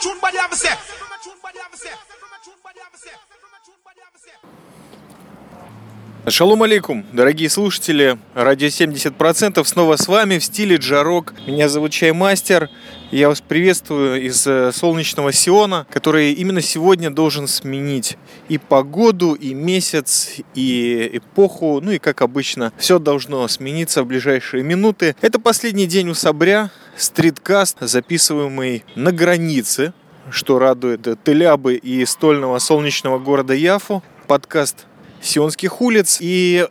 tune i'm a set. From a tune body have a say. From a tune a. Шалом алейкум, дорогие слушатели, радио 70% снова с вами в стиле джарок. Меня зовут Чаймастер, я вас приветствую из э, солнечного Сиона, который именно сегодня должен сменить и погоду, и месяц, и эпоху, ну и как обычно, все должно смениться в ближайшие минуты. Это последний день у Сабря, стриткаст, записываемый на границе, что радует Телябы и стольного солнечного города Яфу. Подкаст Сионских улиц. И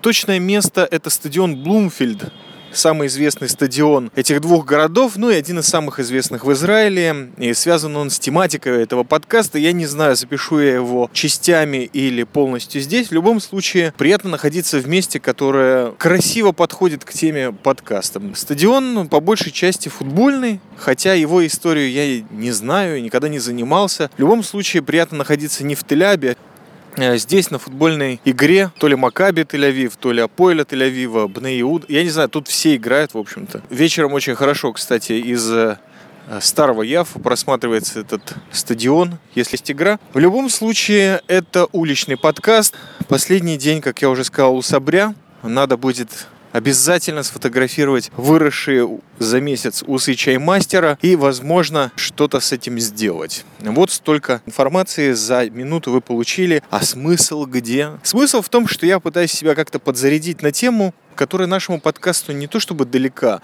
точное место это стадион Блумфильд, самый известный стадион этих двух городов, ну и один из самых известных в Израиле. И связан он с тематикой этого подкаста. Я не знаю, запишу я его частями или полностью здесь. В любом случае, приятно находиться в месте, которое красиво подходит к теме подкаста. Стадион по большей части футбольный, хотя его историю я не знаю, никогда не занимался. В любом случае, приятно находиться не в Телябе, здесь на футбольной игре то ли Макаби Тель-Авив, то ли Апоэля Тель-Авива, Бнеиуд. Я не знаю, тут все играют, в общем-то. Вечером очень хорошо, кстати, из э, старого Яфа просматривается этот стадион, если есть игра. В любом случае, это уличный подкаст. Последний день, как я уже сказал, у Сабря. Надо будет обязательно сфотографировать выросшие за месяц усы чаймастера и, возможно, что-то с этим сделать. Вот столько информации за минуту вы получили. А смысл где? Смысл в том, что я пытаюсь себя как-то подзарядить на тему, которая нашему подкасту не то чтобы далека,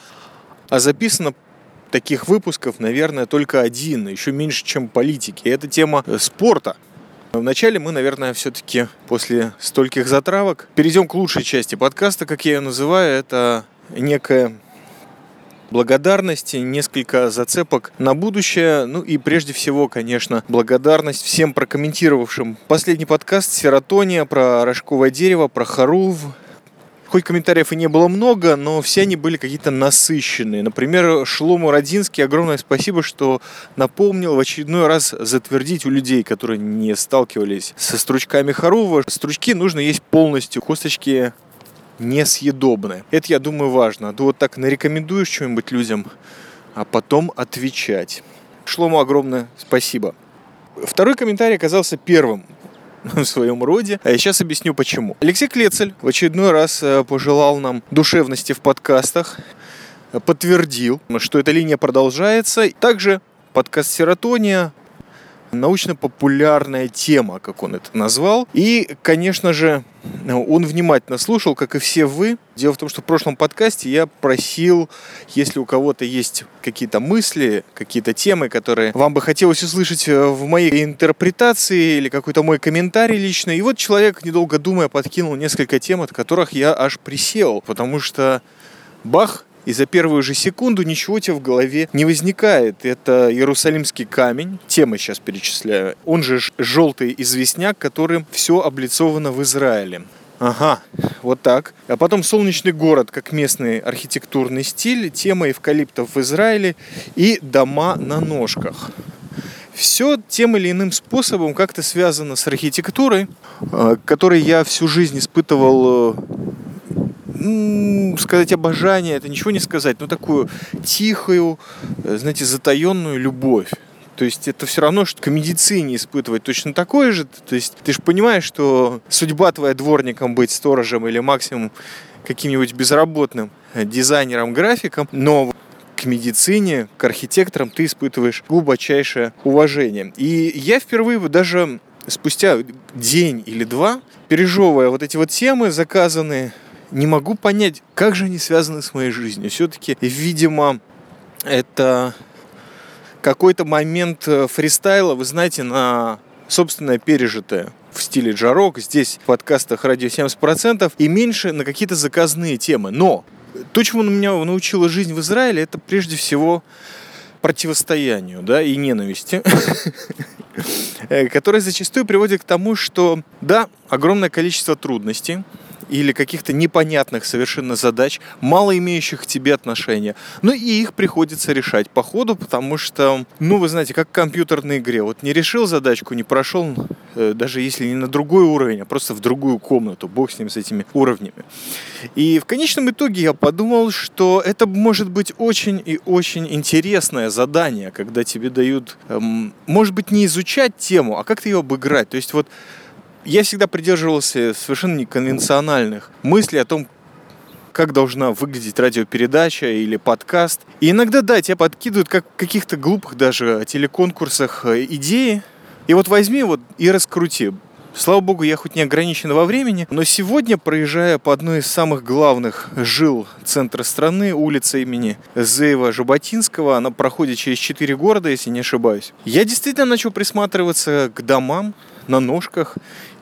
а записана таких выпусков, наверное, только один, еще меньше, чем политики. Это тема спорта. Вначале мы, наверное, все-таки после стольких затравок перейдем к лучшей части подкаста, как я ее называю. Это некая благодарность, несколько зацепок на будущее. Ну и прежде всего, конечно, благодарность всем прокомментировавшим последний подкаст «Серотония» про рожковое дерево, про Харув, Хоть комментариев и не было много, но все они были какие-то насыщенные. Например, Шлому Родинский огромное спасибо, что напомнил в очередной раз затвердить у людей, которые не сталкивались со стручками Харува. Стручки нужно есть полностью, косточки несъедобны. Это, я думаю, важно. То вот так нарекомендуешь что-нибудь людям, а потом отвечать. Шлому огромное спасибо. Второй комментарий оказался первым в своем роде. А я сейчас объясню почему. Алексей Клецель в очередной раз э, пожелал нам душевности в подкастах, подтвердил, что эта линия продолжается. Также подкаст «Серотония» научно-популярная тема, как он это назвал. И, конечно же, он внимательно слушал, как и все вы. Дело в том, что в прошлом подкасте я просил, если у кого-то есть какие-то мысли, какие-то темы, которые вам бы хотелось услышать э, в моей интерпретации или какой-то мой комментарий лично. И вот человек, недолго думая, подкинул несколько тем, от которых я аж присел, потому что бах, и за первую же секунду ничего у тебя в голове не возникает. Это Иерусалимский камень, тема сейчас перечисляю. Он же желтый известняк, которым все облицовано в Израиле. Ага, вот так. А потом солнечный город, как местный архитектурный стиль, тема эвкалиптов в Израиле и дома на ножках. Все тем или иным способом как-то связано с архитектурой, э, которой я всю жизнь испытывал э, сказать обожание, это ничего не сказать, но такую тихую, э, знаете, затаенную любовь. То есть это все равно, что к медицине испытывать точно такое же. То есть ты же понимаешь, что судьба твоя дворником быть, сторожем или максимум каким-нибудь безработным э, дизайнером, графиком, но к медицине, к архитекторам ты испытываешь глубочайшее уважение. И я впервые даже спустя день или два, пережевывая вот эти вот темы заказанные, не могу понять, как же они связаны с моей жизнью. Все-таки, видимо, это какой-то момент э, фристайла, вы знаете, на собственное пережитое в стиле джарок, здесь в подкастах радио 70%, и меньше на какие-то заказные темы. Но то, чему меня научила жизнь в Израиле, это прежде всего противостоянию да, и ненависти, э, которая зачастую приводит к тому, что да, огромное количество трудностей, или каких-то непонятных совершенно задач, мало имеющих к тебе отношения. Ну и их приходится решать по ходу, потому что, ну вы знаете, как в компьютерной игре. Вот не решил задачку, не прошел, э, даже если не на другой уровень, а просто в другую комнату. Бог с ним, с этими уровнями. И в конечном итоге я подумал, что это может быть очень и очень интересное задание, когда тебе дают, эм, может быть, не изучать тему, а как-то ее обыграть. То есть вот я всегда придерживался совершенно неконвенциональных мыслей о том, как должна выглядеть радиопередача или подкаст. И иногда, да, тебя подкидывают, как в каких-то глупых даже телеконкурсах э, идеи. И вот возьми вот и раскрути. Слава богу, я хоть не ограничен во времени, но сегодня, проезжая по одной из самых главных жил центра страны, улица имени Зеева Жаботинского, она проходит через четыре города, если не ошибаюсь, я действительно начал присматриваться к домам на ножках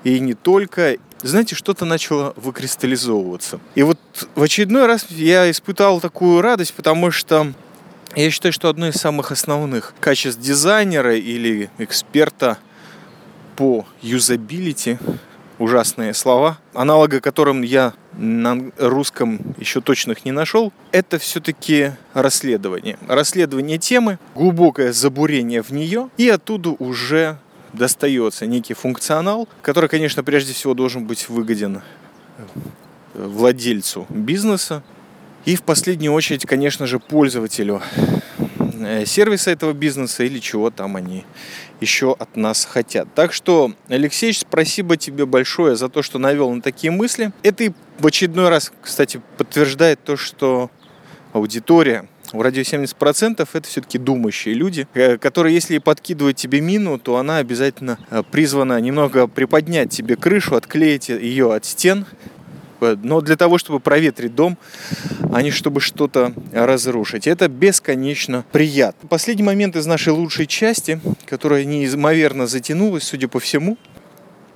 и не только. Знаете, что-то начало выкристаллизовываться. И вот в очередной раз я испытал такую радость, потому что я считаю, что одно из самых основных качеств дизайнера или эксперта по юзабилити, ужасные слова, аналога которым я на русском еще точных не нашел, это все-таки расследование. Расследование темы, глубокое забурение в нее, и оттуда уже достается некий функционал, который, конечно, прежде всего должен быть выгоден владельцу бизнеса и в последнюю очередь, конечно же, пользователю э, сервиса этого бизнеса или чего там они еще от нас хотят. Так что, Алексей, спасибо тебе большое за то, что навел на такие мысли. Это и в очередной раз, кстати, подтверждает то, что аудитория в радио 70% это все-таки думающие люди, э, которые, если подкидывают тебе мину, то она обязательно э, призвана немного приподнять тебе крышу, отклеить ее от стен, э, но для того, чтобы проветрить дом, а не чтобы что-то разрушить. Это бесконечно приятно. Последний момент из нашей лучшей части, которая неимоверно затянулась, судя по всему,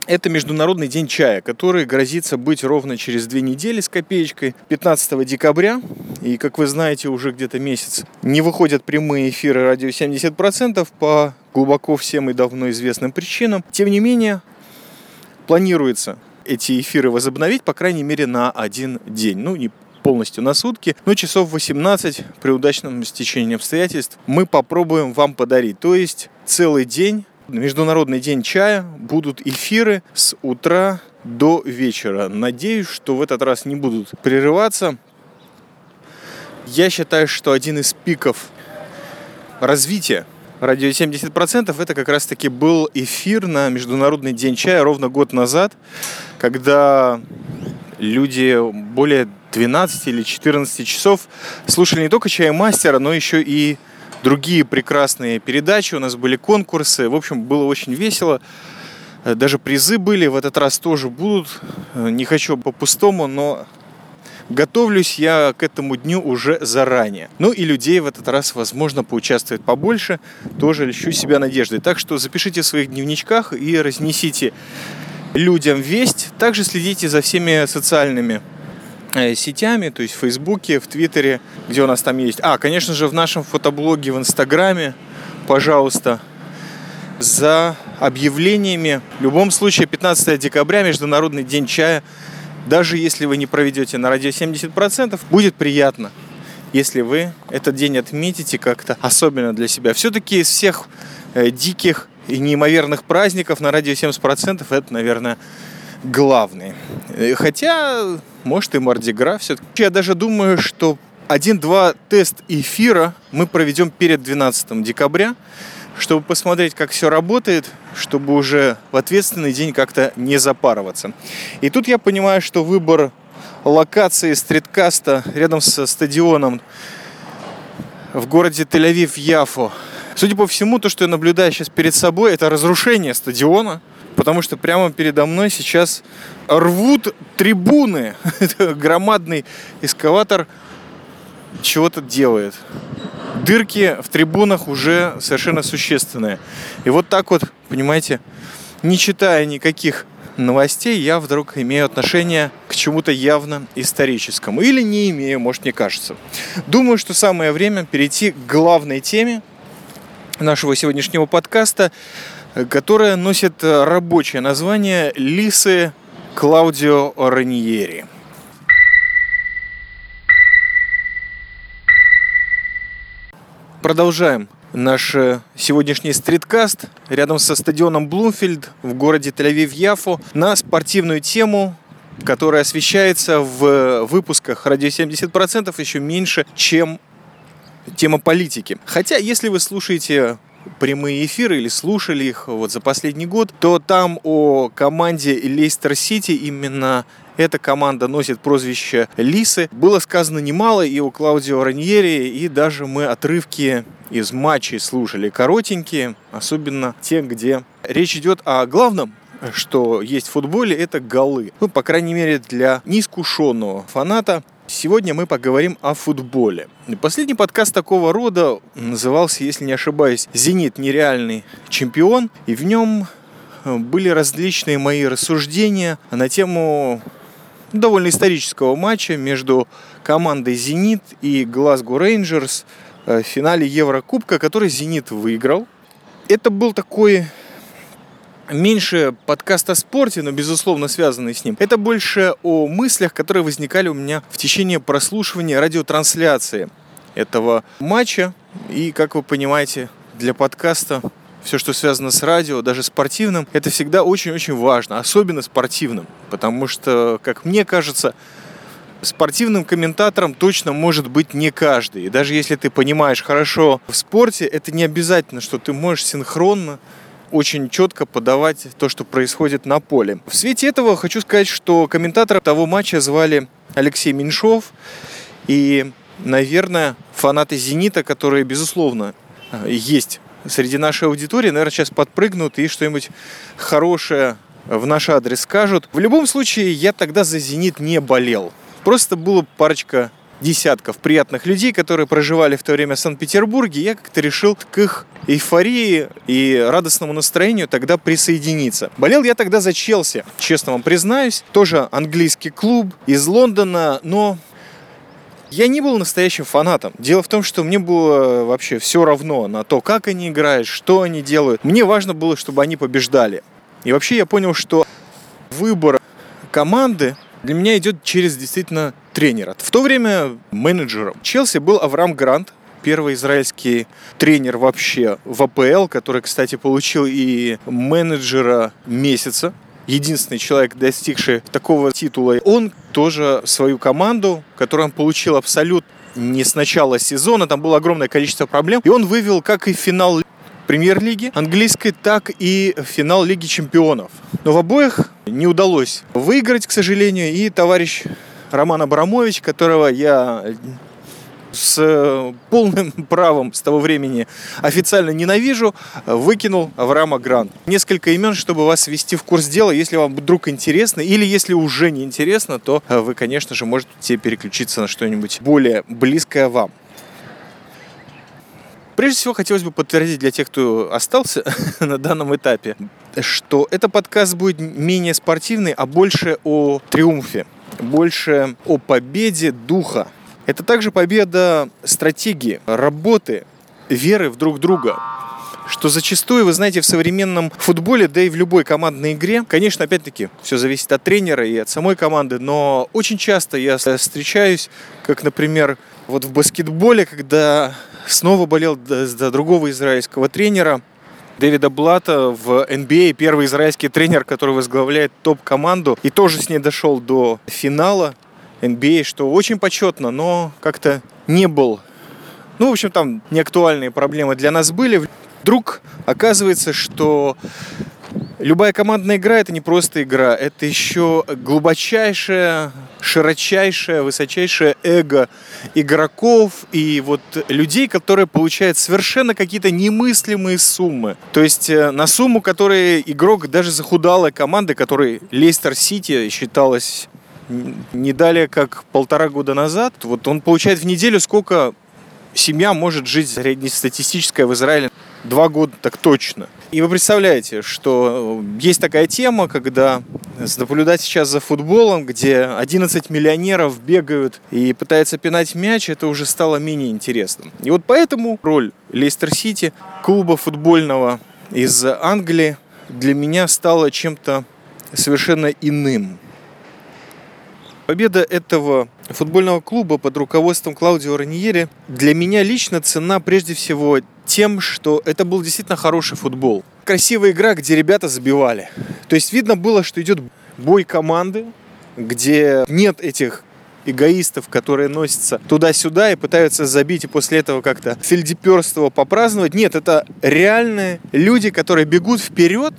это Международный день чая, который грозится быть ровно через две недели с копеечкой, 15 декабря. И, как вы знаете, уже где-то месяц не выходят прямые эфиры радио 70% по глубоко всем и давно известным причинам. Тем не менее, планируется эти эфиры возобновить, по крайней мере, на один день. Ну, не полностью на сутки, но часов 18 при удачном стечении обстоятельств мы попробуем вам подарить. То есть целый день Международный день чая будут эфиры с утра до вечера. Надеюсь, что в этот раз не будут прерываться. Я считаю, что один из пиков развития радио 70% это как раз таки был эфир на Международный день чая ровно год назад, когда люди более 12 или 14 часов слушали не только чай мастера, но еще и другие прекрасные передачи, у нас были конкурсы. В общем, было очень весело. Э, даже призы были, в этот раз тоже будут. Э, не хочу по-пустому, но готовлюсь я к этому дню уже заранее. Ну и людей в этот раз, возможно, поучаствует побольше. Тоже льщу себя надеждой. Так что запишите в своих дневничках и разнесите людям весть. Также следите за всеми социальными сетями, то есть в Фейсбуке, в Твиттере, где у нас там есть. А, конечно же, в нашем фотоблоге в Инстаграме, пожалуйста, за объявлениями. В любом случае, 15 декабря, Международный день чая. Даже если вы не проведете на радио 70%, будет приятно, если вы этот день отметите как-то особенно для себя. Все-таки из всех э, диких и неимоверных праздников на радио 70% это, наверное, главный. Э, хотя может и Мардигра все-таки. Я даже думаю, что один-два тест эфира мы проведем перед 12 декабря, чтобы посмотреть, как все работает, чтобы уже в ответственный день как-то не запарываться. И тут я понимаю, что выбор локации стриткаста рядом со стадионом в городе Тель-Авив-Яфо. Судя по всему, то, что я наблюдаю сейчас перед собой, это разрушение стадиона – потому что прямо передо мной сейчас рвут трибуны. Громадный эскаватор чего-то делает. Дырки в трибунах уже совершенно существенные. И вот так вот, понимаете, не читая никаких новостей, я вдруг имею отношение к чему-то явно историческому. Или не имею, может, мне кажется. Думаю, что самое время перейти к главной теме нашего сегодняшнего подкаста которая носит э, рабочее название «Лисы Клаудио Раньери. Продолжаем наш э, сегодняшний стриткаст рядом со стадионом Блумфильд в городе Тель-Авив-Яфу на спортивную тему, которая освещается в выпусках «Радио 70%» еще меньше, чем тема политики. Хотя, если вы слушаете прямые эфиры или слушали их вот за последний год, то там о команде Лейстер Сити именно эта команда носит прозвище Лисы. Было сказано немало и у Клаудио Раньери, и даже мы отрывки из матчей слушали коротенькие, особенно те, где речь идет о главном что есть в футболе, это голы. Ну, по крайней мере, для неискушенного фаната Сегодня мы поговорим о футболе. Последний подкаст такого рода назывался, если не ошибаюсь, «Зенит. Нереальный чемпион». И в нем э, были различные мои рассуждения на тему довольно исторического матча между командой «Зенит» и «Глазго Рейнджерс» в финале Еврокубка, который «Зенит» выиграл. Это был такой меньше подкаст о спорте, но безусловно связанный с ним. Это больше о мыслях, которые возникали у меня в течение прослушивания радиотрансляции этого матча. И, как вы понимаете, для подкаста все, что связано с радио, даже спортивным, это всегда очень-очень важно, особенно спортивным, потому что, как мне кажется, спортивным комментатором точно может быть не каждый. И даже если ты понимаешь хорошо в спорте, это не обязательно, что ты можешь синхронно очень четко подавать то, что происходит на поле. В свете этого хочу сказать, что комментатора того матча звали Алексей Меньшов. И, наверное, фанаты «Зенита», которые, безусловно, есть среди нашей аудитории, наверное, сейчас подпрыгнут и что-нибудь хорошее в наш адрес скажут. В любом случае, я тогда за «Зенит» не болел. Просто было парочка десятков приятных людей, которые проживали в то время в Санкт-Петербурге, я как-то решил к их эйфории и радостному настроению тогда присоединиться. Болел я тогда за Челси, честно вам признаюсь. Тоже английский клуб из Лондона, но я не был настоящим фанатом. Дело в том, что мне было вообще все равно на то, как они играют, что они делают. Мне важно было, чтобы они побеждали. И вообще я понял, что выбор команды для меня идет через действительно тренера. В то время менеджером Челси был Авраам Грант, первый израильский тренер вообще в АПЛ, который, кстати, получил и менеджера месяца. Единственный человек, достигший такого титула. Он тоже свою команду, которую он получил абсолютно не с начала сезона, там было огромное количество проблем, и он вывел как и финал премьер-лиги английской, так и финал Лиги чемпионов. Но в обоих не удалось выиграть, к сожалению, и товарищ Роман Абрамович, которого я с полным правом с того времени официально ненавижу, выкинул Авраама Грант. Несколько имен, чтобы вас ввести в курс дела. Если вам вдруг интересно, или если уже не интересно, то вы, конечно же, можете переключиться на что-нибудь более близкое вам. Прежде всего, хотелось бы подтвердить для тех, кто остался на данном этапе, что этот подкаст будет менее спортивный, а больше о триумфе, больше о победе духа. Это также победа стратегии, работы, веры в друг друга что зачастую, вы знаете, в современном футболе, да и в любой командной игре, конечно, опять-таки, все зависит от тренера и от самой команды, но очень часто я встречаюсь, как, например, вот в баскетболе, когда снова болел за другого израильского тренера, Дэвида Блата в NBA, а, первый израильский тренер, который возглавляет топ-команду, и тоже с ней дошел до финала NBA, а, что очень почетно, но как-то не был. Ну, в общем, там неактуальные проблемы для нас были. Вдруг оказывается, что любая командная игра это не просто игра, это еще глубочайшая, широчайшее, высочайшее эго игроков и вот людей, которые получают совершенно какие-то немыслимые суммы. То есть э, на сумму, которую игрок даже захудалой команды, которой Лестер Сити считалась не далее, как полтора года назад, вот он получает в неделю сколько семья может жить среднестатистическая в Израиле два года так точно. И вы представляете, что есть такая тема, когда наблюдать сейчас за футболом, где 11 миллионеров бегают и пытаются пинать мяч, это уже стало менее интересным. И вот поэтому роль Лестер Сити, клуба футбольного из Англии, для меня стала чем-то совершенно иным. Победа этого футбольного клуба под руководством Клаудио Раньери для меня лично цена прежде всего тем, что это был действительно хороший футбол. Красивая игра, где ребята забивали. То есть видно было, что идет бой команды, где нет этих эгоистов, которые носятся туда-сюда и пытаются забить и после этого как-то фельдеперство попраздновать. Нет, это реальные люди, которые бегут вперед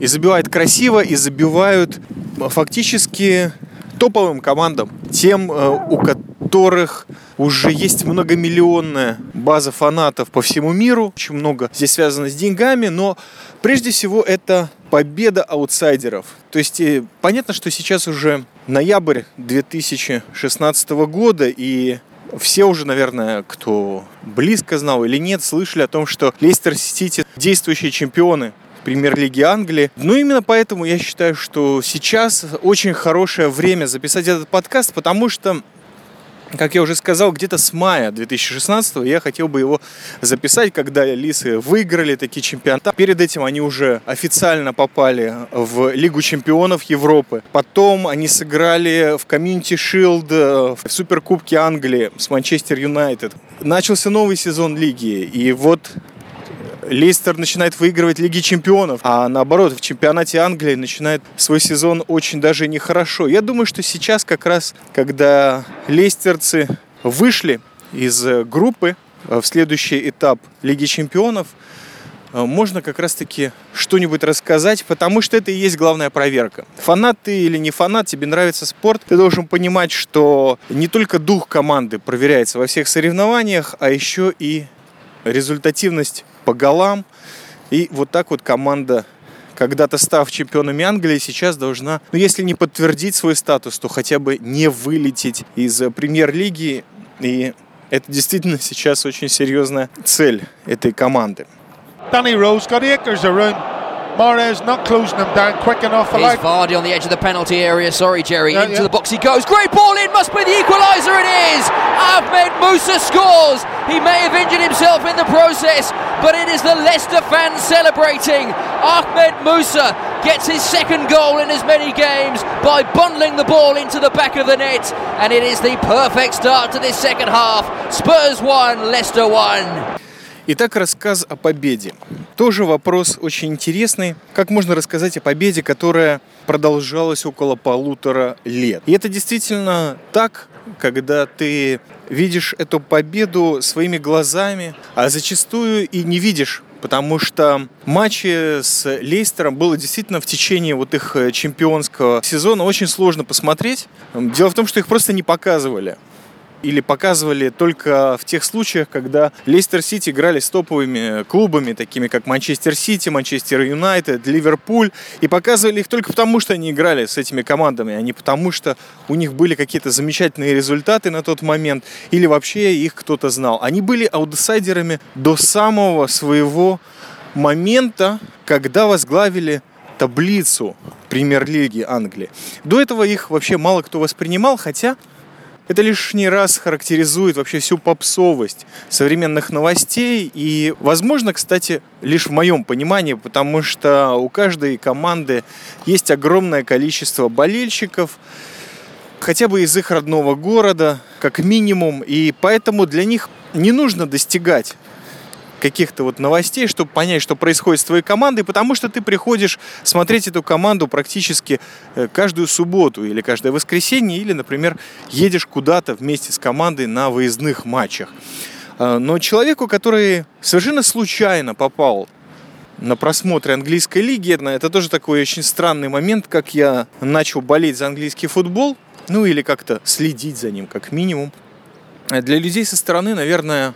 и забивают красиво, и забивают фактически топовым командам, тем, э, у которых уже есть многомиллионная база фанатов по всему миру. Очень много здесь связано с деньгами, но прежде всего это победа аутсайдеров. То есть э, понятно, что сейчас уже ноябрь 2016 года, и все уже, наверное, кто близко знал или нет, слышали о том, что Лестер Сити действующие чемпионы премьер-лиги Англии. Ну, именно поэтому я считаю, что сейчас очень хорошее время записать этот подкаст, потому что как я уже сказал, где-то с мая 2016 я хотел бы его записать, когда Лисы выиграли такие чемпионаты. Перед этим они уже официально попали в Лигу чемпионов Европы. Потом они сыграли в Shield э, в Суперкубке Англии с Манчестер Юнайтед. Начался новый сезон лиги, и вот Лестер начинает выигрывать Лиги Чемпионов, а наоборот, в чемпионате Англии начинает свой сезон очень даже нехорошо. Я думаю, что сейчас как раз, когда лестерцы вышли из группы в следующий этап Лиги Чемпионов, можно как раз-таки что-нибудь рассказать, потому что это и есть главная проверка. Фанат ты или не фанат, тебе нравится спорт, ты должен понимать, что не только дух команды проверяется во всех соревнованиях, а еще и результативность по голам. И вот так вот команда, когда-то став чемпионами Англии, сейчас должна, ну если не подтвердить свой статус, то хотя бы не вылететь из премьер-лиги. И это действительно сейчас очень серьезная цель этой команды. Danny Rose got acres around Mares not closing them down quick enough. Here's like... Vardy on the edge of the penalty area. Sorry, Jerry. Yeah, Into yeah. the box he goes. Great ball in. Must be the equaliser. It is. Ahmed Musa scores. He may have injured himself in the process, but it is the Leicester fans celebrating. Ahmed Musa gets his second goal in as many games by bundling the ball into the back of the net, and it is the perfect start to this second half. Spurs 1, Leicester 1. Итак, рассказ о победе. Тоже вопрос очень интересный. Как можно рассказать о победе, которая продолжалась около полутора лет? И это действительно так, когда ты видишь эту победу своими глазами, а зачастую и не видишь потому что матчи с Лейстером было действительно в течение вот их чемпионского сезона очень сложно посмотреть. Дело в том, что их просто не показывали или показывали только в тех случаях, когда Лестер Сити играли с топовыми клубами, такими как Манчестер Сити, Манчестер Юнайтед, Ливерпуль, и показывали их только потому, что они играли с этими командами, а не потому, что у них были какие-то замечательные результаты на тот момент, или вообще их кто-то знал. Они были аутсайдерами до самого своего момента, когда возглавили таблицу премьер-лиги Англии. До этого их вообще мало кто воспринимал, хотя это лишний раз характеризует вообще всю попсовость современных новостей. И, возможно, кстати, лишь в моем понимании, потому что у каждой команды есть огромное количество болельщиков, хотя бы из их родного города, как минимум. И поэтому для них не нужно достигать каких-то вот новостей, чтобы понять, что происходит с твоей командой, потому что ты приходишь смотреть эту команду практически э, каждую субботу или каждое воскресенье, или, например, едешь куда-то вместе с командой на выездных матчах. А, но человеку, который совершенно случайно попал на просмотре английской лиги, это тоже такой очень странный момент, как я начал болеть за английский футбол, ну или как-то следить за ним, как минимум. Для людей со стороны, наверное,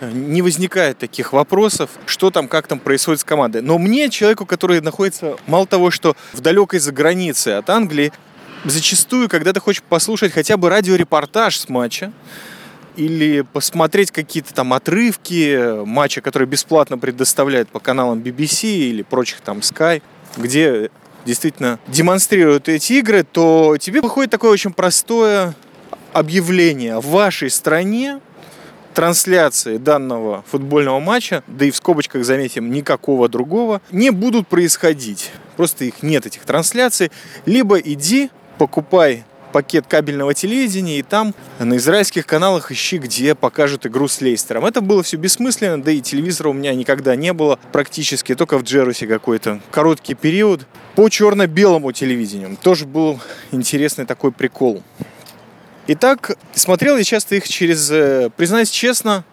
не возникает таких вопросов, что там, как там происходит с командой. Но мне, человеку, который находится, мало того, что в далекой загранице от Англии, зачастую, когда ты хочешь послушать хотя бы радиорепортаж с матча, или посмотреть какие-то там отрывки матча, которые бесплатно предоставляют по каналам BBC или прочих там Sky, где действительно демонстрируют эти игры, то тебе выходит такое очень простое объявление. В вашей стране трансляции данного футбольного матча, да и в скобочках заметим, никакого другого, не будут происходить. Просто их нет, этих трансляций. Либо иди, покупай пакет кабельного телевидения, и там на израильских каналах ищи, где покажут игру с Лейстером. Это было все бессмысленно, да и телевизора у меня никогда не было практически, только в Джерусе какой-то короткий период. По черно-белому телевидению тоже был интересный такой прикол. Итак, смотрел я часто их через, э, признаюсь честно,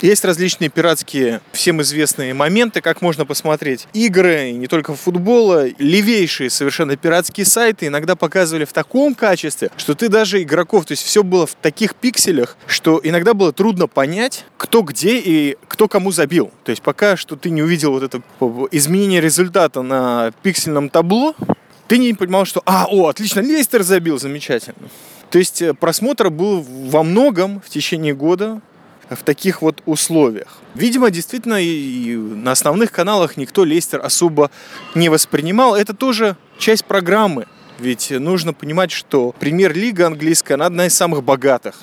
есть различные пиратские, всем известные моменты, как можно посмотреть игры, не только футбола, левейшие совершенно пиратские сайты иногда показывали в таком качестве, что ты даже игроков, то есть все было в таких пикселях, что иногда было трудно понять, кто где и кто кому забил. То есть пока что ты не увидел вот это изменение результата на пиксельном табло, ты не понимал, что, а, о, отлично, Лейстер забил, замечательно. То есть э, просмотр был во многом в течение года в таких вот условиях. Видимо, действительно, и на основных каналах никто Лестер особо не воспринимал. Это тоже часть программы. Ведь нужно понимать, что премьер-лига английская, она одна из самых богатых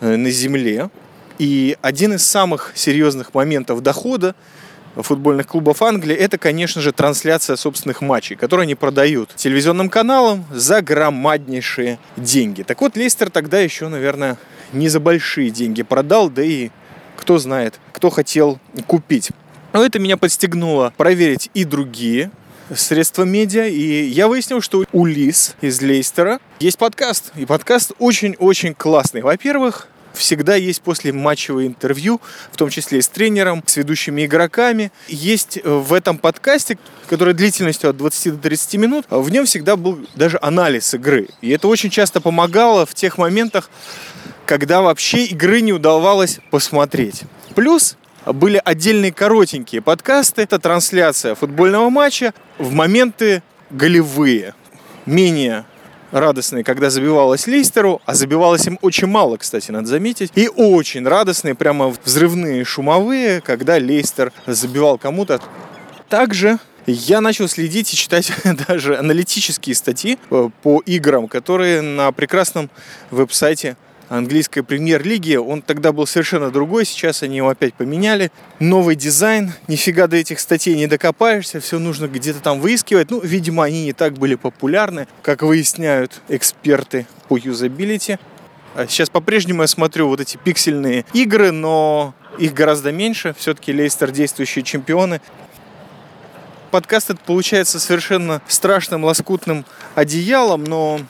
э, на земле. И один из самых серьезных моментов дохода футбольных клубов Англии, это, конечно же, трансляция собственных матчей, которые они продают телевизионным каналам за громаднейшие деньги. Так вот, Лестер тогда еще, наверное, не за большие деньги продал, да и кто знает, кто хотел купить. Но это меня подстегнуло проверить и другие средства медиа, и я выяснил, что у Лис из Лейстера есть подкаст, и подкаст очень-очень классный. Во-первых, всегда есть после матчевое интервью, в том числе и с тренером, с ведущими игроками. Есть э, в этом подкасте, который длительностью от 20 до 30 минут, в нем всегда был даже анализ игры. И это очень часто помогало в тех моментах, когда вообще игры не удавалось посмотреть. Плюс были отдельные коротенькие подкасты. Это трансляция футбольного матча в моменты голевые. Менее радостные, когда забивалось Лейстеру, а забивалось им очень мало, кстати, надо заметить, и очень радостные, прямо взрывные, шумовые, когда Лейстер забивал кому-то. Также я начал следить и читать даже аналитические статьи э, по играм, которые на прекрасном веб-сайте английской премьер-лиги. Он тогда был совершенно другой, сейчас они его опять поменяли. Новый дизайн, нифига до этих статей не докопаешься, все нужно где-то там выискивать. Ну, видимо, они не так были популярны, как выясняют эксперты по юзабилити. А сейчас по-прежнему я смотрю вот эти пиксельные игры, но их гораздо меньше. Все-таки Лейстер действующие чемпионы. Подкаст это получается совершенно страшным лоскутным одеялом, но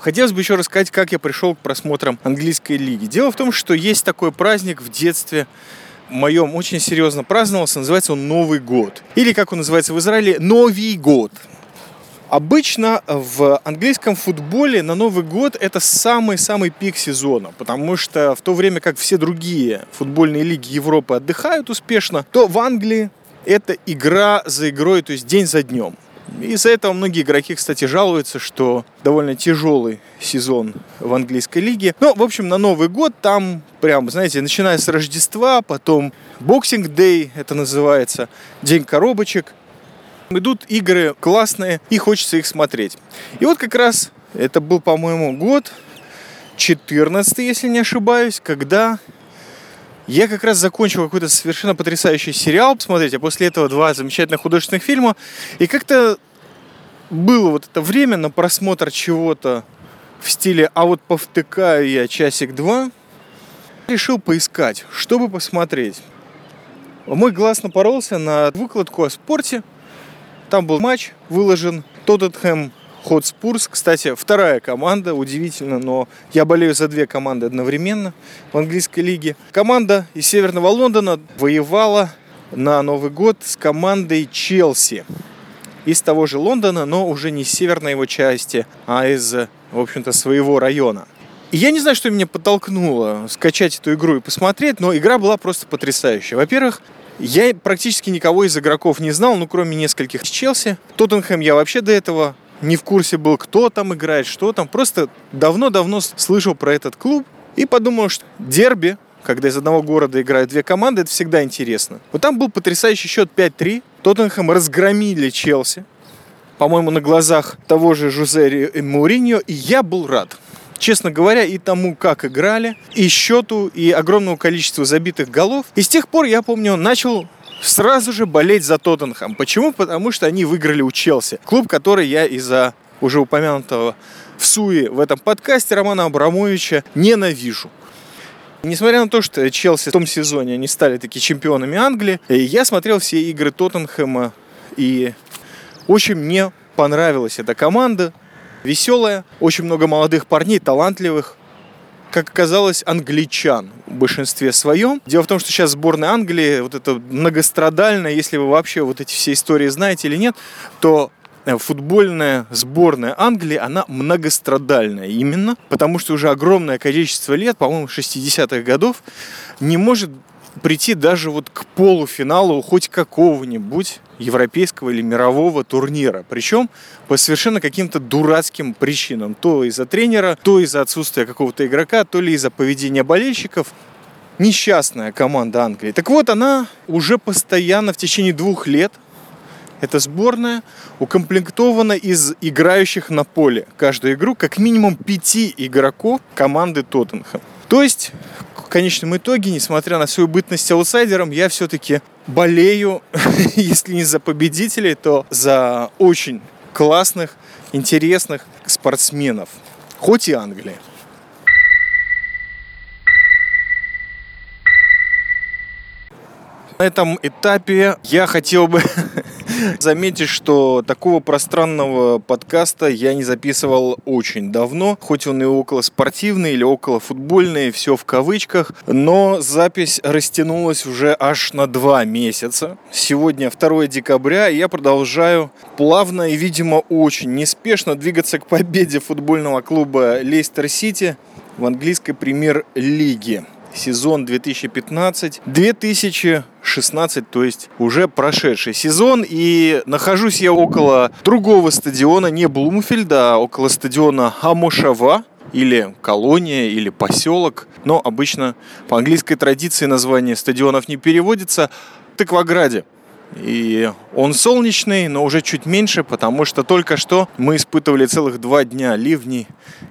Хотелось бы еще рассказать, как я пришел к просмотрам английской лиги. Дело в том, что есть такой праздник в детстве, моем очень серьезно праздновался, называется он Новый год. Или, как он называется в Израиле, Новый год. Обычно в английском футболе на Новый год это самый-самый пик сезона, потому что в то время как все другие футбольные лиги Европы отдыхают успешно, то в Англии это игра за игрой, то есть день за днем. Из-за этого многие игроки, кстати, жалуются, что довольно тяжелый сезон в английской лиге. Ну, в общем, на Новый год там прям, знаете, начиная с Рождества, потом Boxing Day, это называется, День коробочек. Идут игры классные, и хочется их смотреть. И вот как раз это был, по-моему, год 14, если не ошибаюсь, когда я как раз закончил какой-то совершенно потрясающий сериал посмотреть, а после этого два замечательных художественных фильма. И как-то было вот это время на просмотр чего-то в стиле «а вот повтыкаю я часик-два», решил поискать, чтобы посмотреть. Мой глаз напоролся на выкладку о спорте. Там был матч выложен. Тоттенхэм Хотспурс, кстати, вторая команда, удивительно, но я болею за две команды одновременно в английской лиге. Команда из Северного Лондона воевала на Новый год с командой Челси из того же Лондона, но уже не с северной его части, а из, в общем-то, своего района. И я не знаю, что меня подтолкнуло скачать эту игру и посмотреть, но игра была просто потрясающая. Во-первых, я практически никого из игроков не знал, ну, кроме нескольких из Челси. Тоттенхэм я вообще до этого не в курсе был, кто там играет, что там. Просто давно-давно слышал про этот клуб и подумал, что дерби, когда из одного города играют две команды, это всегда интересно. Вот там был потрясающий счет 5-3. Тоттенхэм разгромили Челси. По-моему, на глазах того же Жузе Муриньо. И я был рад. Честно говоря, и тому, как играли, и счету, и огромному количеству забитых голов. И с тех пор, я помню, начал сразу же болеть за Тоттенхэм. Почему? Потому что они выиграли у Челси. Клуб, который я из-за уже упомянутого в суе в этом подкасте Романа Абрамовича ненавижу. Несмотря на то, что Челси в том сезоне они стали таки чемпионами Англии, я смотрел все игры Тоттенхэма, и очень мне понравилась эта команда. Веселая, очень много молодых парней, талантливых, как оказалось, англичан в большинстве своем. Дело в том, что сейчас сборная Англии, вот это многострадальная, если вы вообще вот эти все истории знаете или нет, то э, футбольная сборная Англии, она многострадальная именно, потому что уже огромное количество лет, по-моему, 60-х годов, не может прийти даже вот к полуфиналу хоть какого-нибудь европейского или мирового турнира. Причем по совершенно каким-то дурацким причинам. То из-за тренера, то из-за отсутствия какого-то игрока, то ли из-за поведения болельщиков. Несчастная команда Англии. Так вот, она уже постоянно в течение двух лет эта сборная укомплектована из играющих на поле каждую игру как минимум пяти игроков команды Тоттенхэм. То есть в конечном итоге, несмотря на свою бытность аутсайдером, я все-таки болею, если не за победителей, то за очень классных, интересных спортсменов. Хоть и Англия. На этом этапе я хотел бы заметить, что такого пространного подкаста я не записывал очень давно, хоть он и около спортивный или около футбольный, все в кавычках, но запись растянулась уже аж на два месяца. Сегодня 2 декабря, и я продолжаю плавно и, видимо, очень неспешно двигаться к победе футбольного клуба Лейстер Сити в английской премьер-лиге сезон 2015-2016, то есть уже прошедший сезон. И нахожусь я около другого стадиона, не Блумфельда, а около стадиона Амошава или колония, или поселок. Но обычно по английской традиции название стадионов не переводится. Тыкваграде. И он солнечный, но уже чуть меньше, потому что только что мы испытывали целых два дня ливней,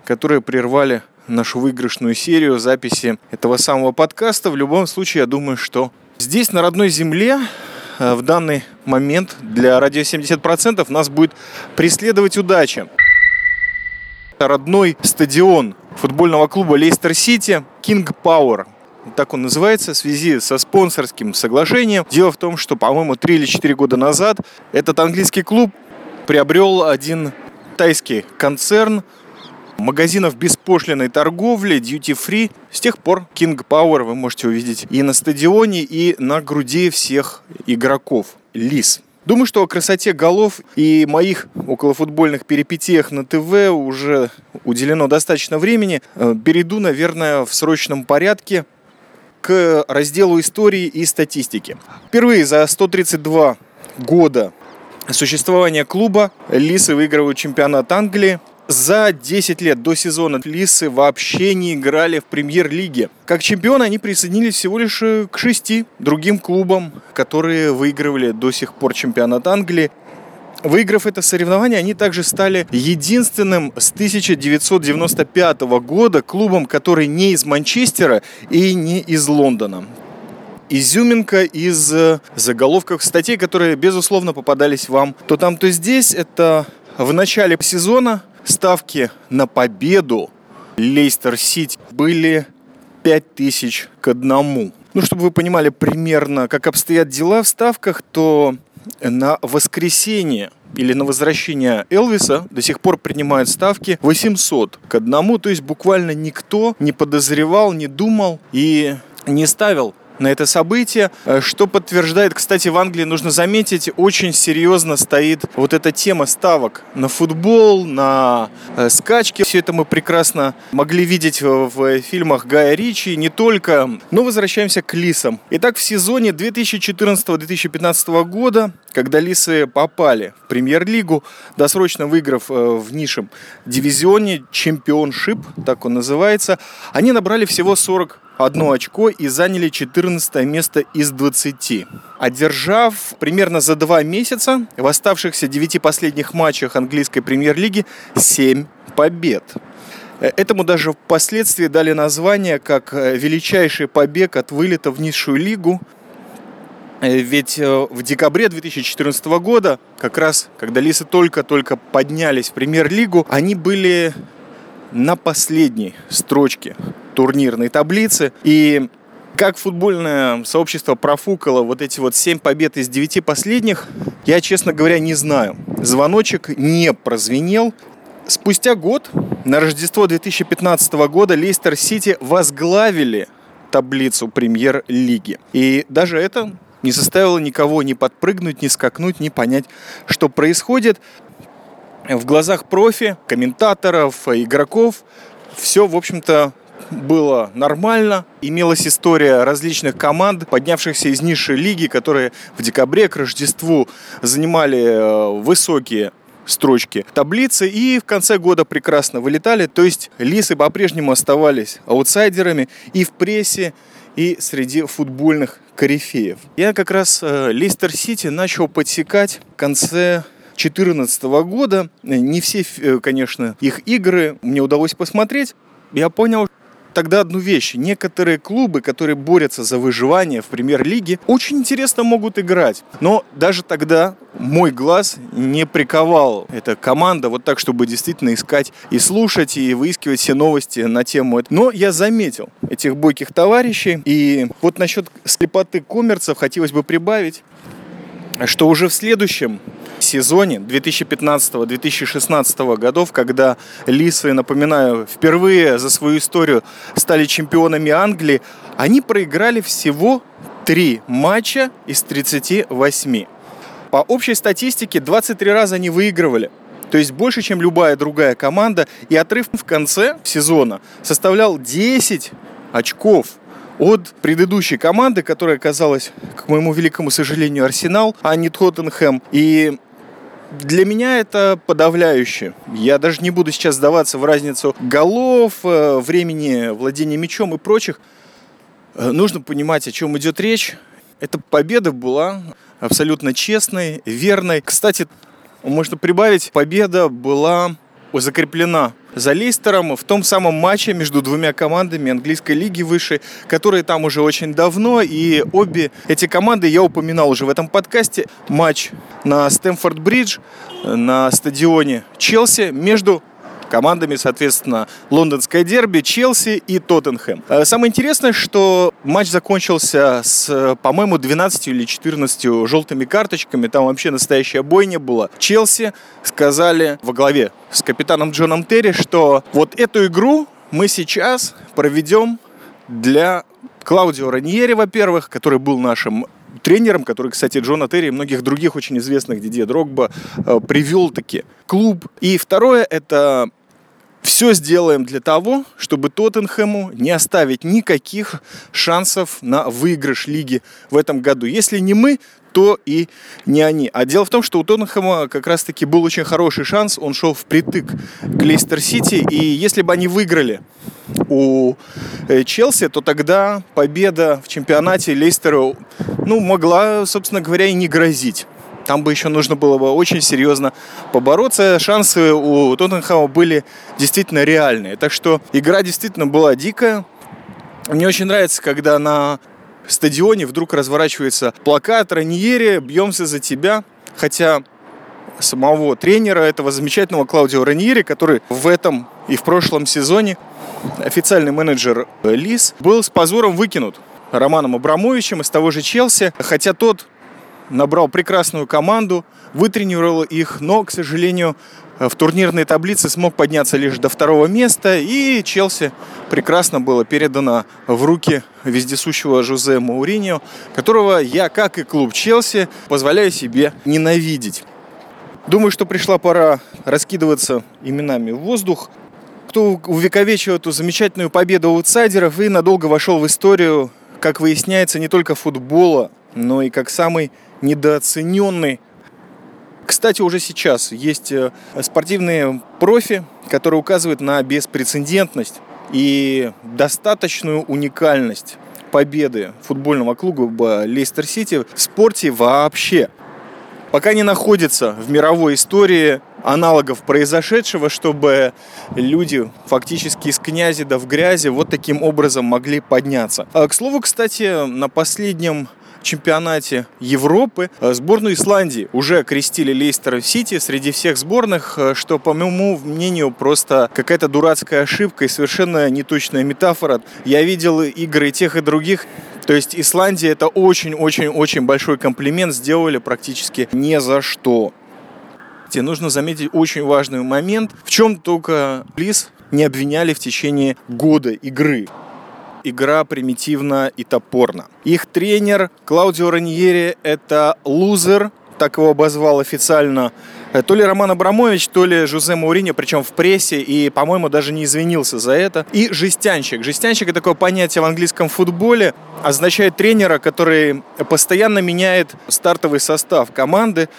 которые прервали нашу выигрышную серию записи этого самого подкаста. В любом случае, я думаю, что здесь, на родной земле, э, в данный момент для радио 70% нас будет преследовать удача. Родной стадион футбольного клуба Лейстер Сити King Power. Так он называется в связи со спонсорским соглашением. Дело в том, что, по-моему, 3 или 4 года назад этот английский клуб приобрел один тайский концерн, магазинов беспошлиной торговли, duty free. С тех пор King Power вы можете увидеть и на стадионе, и на груди всех игроков. Лис. Думаю, что о красоте голов и моих околофутбольных перипетиях на ТВ уже уделено достаточно времени. Э, перейду, наверное, в срочном порядке к разделу истории и статистики. Впервые за 132 года существования клуба Лисы выигрывают чемпионат Англии. За 10 лет до сезона Лисы вообще не играли в премьер-лиге. Как чемпионы они присоединились всего лишь э, к шести другим клубам, которые выигрывали до сих пор чемпионат Англии. Выиграв это соревнование, они также стали единственным с 1995 года клубом, который не из Манчестера и не из Лондона изюминка из э, заголовков статей, которые, безусловно, попадались вам то там, то здесь. Это в начале сезона ставки на победу Лейстер Сити были 5000 к одному. Ну, чтобы вы понимали примерно, как обстоят дела в ставках, то на воскресенье или на возвращение Элвиса до сих пор принимают ставки 800 к одному, то есть буквально никто не подозревал, не думал и не ставил на это событие, э, что подтверждает, кстати, в Англии, нужно заметить, очень серьезно стоит вот эта тема ставок на футбол, на э, скачки. Все это мы прекрасно могли видеть в фильмах Гая Ричи, не только. Но возвращаемся к лисам. Итак, в сезоне 2014-2015 года, когда лисы попали в премьер-лигу, досрочно выиграв э, в низшем дивизионе чемпионшип, так он называется, они набрали всего 40 одно очко и заняли 14 место из 20. Одержав примерно за два месяца в оставшихся 9 последних матчах английской премьер-лиги 7 побед. Этому даже впоследствии дали название как величайший побег от вылета в низшую лигу. Ведь э, в декабре 2014 года, как раз когда Лисы только-только поднялись в премьер-лигу, они были на последней строчке турнирной таблицы. И как футбольное сообщество профукало вот эти вот 7 побед из 9 последних, я, честно говоря, не знаю. Звоночек не прозвенел. Спустя год, на Рождество 2015 года, Лейстер Сити возглавили таблицу премьер-лиги. И даже это не заставило никого ни подпрыгнуть, ни скакнуть, ни понять, что происходит. В глазах профи, комментаторов, игроков все, в общем-то, было нормально. Имелась история различных команд, поднявшихся из низшей лиги, которые в декабре к Рождеству занимали э, высокие строчки таблицы и в конце года прекрасно вылетали. То есть лисы по-прежнему оставались аутсайдерами и в прессе, и среди футбольных корифеев. Я как раз э, Лестер Сити начал подсекать в конце 2014 года. Не все, э, конечно, их игры мне удалось посмотреть. Я понял, тогда одну вещь. Некоторые клубы, которые борются за выживание в премьер-лиге, очень интересно могут играть. Но даже тогда мой глаз не приковал эта команда вот так, чтобы действительно искать и слушать, и выискивать все новости на тему. Но я заметил этих бойких товарищей. И вот насчет слепоты коммерцев хотелось бы прибавить, что уже в следующем сезоне 2015-2016 годов, когда Лисы, напоминаю, впервые за свою историю стали чемпионами Англии, они проиграли всего три матча из 38. По общей статистике 23 раза они выигрывали. То есть больше, чем любая другая команда. И отрыв в конце сезона составлял 10 очков от предыдущей команды, которая оказалась, к моему великому сожалению, Арсенал, а не Тоттенхэм. И для меня это подавляюще. Я даже не буду сейчас сдаваться в разницу голов, э, времени владения мячом и прочих. Э, нужно понимать, о чем идет речь. Эта победа была абсолютно честной, верной. Кстати, можно прибавить, победа была закреплена за Лейстером в том самом матче между двумя командами английской лиги выше, которые там уже очень давно, и обе эти команды я упоминал уже в этом подкасте. Матч на Стэнфорд-Бридж на стадионе Челси между командами, соответственно, лондонское дерби, Челси и Тоттенхэм. Э, самое интересное, что матч закончился с, по-моему, 12 или 14 желтыми карточками. Там вообще настоящая бойня была. Челси сказали во главе с капитаном Джоном Терри, что вот эту игру мы сейчас проведем для Клаудио Раньери, во-первых, который был нашим тренером, который, кстати, Джона Терри и многих других очень известных Дидье Дрогба э, привел таки клуб. И второе, это все сделаем для того, чтобы Тоттенхэму не оставить никаких шансов на выигрыш лиги в этом году. Если не мы, то и не они. А дело в том, что у Тоттенхэма как раз-таки был очень хороший шанс. Он шел впритык к Лейстер Сити. И если бы они выиграли у э, Челси, то тогда победа в чемпионате Лейстеру ну, могла, собственно говоря, и не грозить. Там бы еще нужно было бы очень серьезно побороться. Шансы у Тоттенхэма были действительно реальные. Так что игра действительно была дикая. Мне очень нравится, когда на стадионе вдруг разворачивается плакат «Раньери, бьемся за тебя». Хотя самого тренера этого замечательного Клаудио Раньери, который в этом и в прошлом сезоне официальный менеджер Лис, был с позором выкинут Романом Абрамовичем из того же Челси, хотя тот набрал прекрасную команду, вытренировал их, но, к сожалению, в турнирной таблице смог подняться лишь до второго места, и Челси прекрасно было передано в руки вездесущего Жозе Мауриньо, которого я, как и клуб Челси, позволяю себе ненавидеть. Думаю, что пришла пора раскидываться именами в воздух. Кто увековечил эту замечательную победу аутсайдеров и надолго вошел в историю, как выясняется, не только футбола, но и как самый недооцененный. Кстати, уже сейчас есть э, спортивные профи, которые указывают на беспрецедентность и достаточную уникальность победы футбольного клуба Лейстер Сити в спорте вообще. Пока не находится в мировой истории аналогов произошедшего, чтобы люди фактически из князи да в грязи вот таким образом могли подняться. А, к слову, кстати, на последнем чемпионате Европы. Э, сборную Исландии уже окрестили Лейстер Сити среди всех сборных, э, что, по моему мнению, просто какая-то дурацкая ошибка и совершенно неточная метафора. Я видел игры тех и других, то есть Исландия это очень-очень-очень большой комплимент сделали практически не за что. Тебе нужно заметить очень важный момент, в чем только Лис не обвиняли в течение года игры. Игра примитивна и топорна. Их тренер Клаудио Раньери – это лузер, так его обозвал официально Э, то ли Роман Абрамович, то ли Жузе Мауриньо, причем в прессе, и, по-моему, даже не извинился за это. И жестянщик. Жестянщик – это такое понятие в английском футболе, означает тренера, который постоянно меняет стартовый состав команды,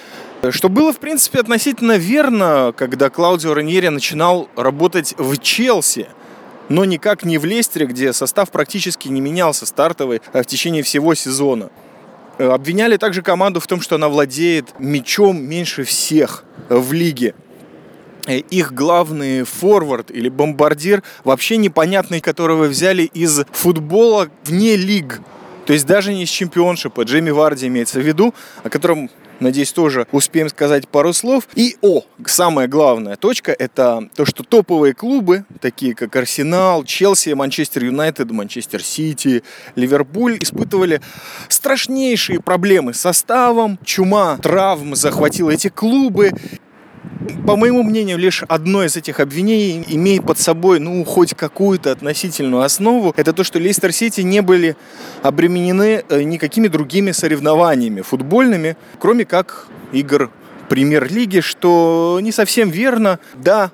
что было, в принципе, относительно верно, когда Клаудио Раньери начинал работать в Челси но никак не в Лестере, где состав практически не менялся стартовый э, в течение всего сезона. Э, обвиняли также команду в том, что она владеет мячом меньше всех в лиге. Э, их главный форвард или бомбардир, вообще непонятный, которого взяли из футбола вне лиг. То есть даже не из чемпионшипа. Джейми Варди имеется в виду, о котором Надеюсь, тоже успеем сказать пару слов. И, о, самая главная точка – это то, что топовые клубы, такие как Арсенал, Челси, Манчестер Юнайтед, Манчестер Сити, Ливерпуль, испытывали страшнейшие проблемы с составом. Чума травм захватила эти клубы по моему мнению, лишь одно из этих обвинений имеет под собой, ну, хоть какую-то относительную основу. Это то, что Лестер Сити не были обременены э, никакими другими соревнованиями футбольными, кроме как игр премьер-лиги, что не совсем верно. Да,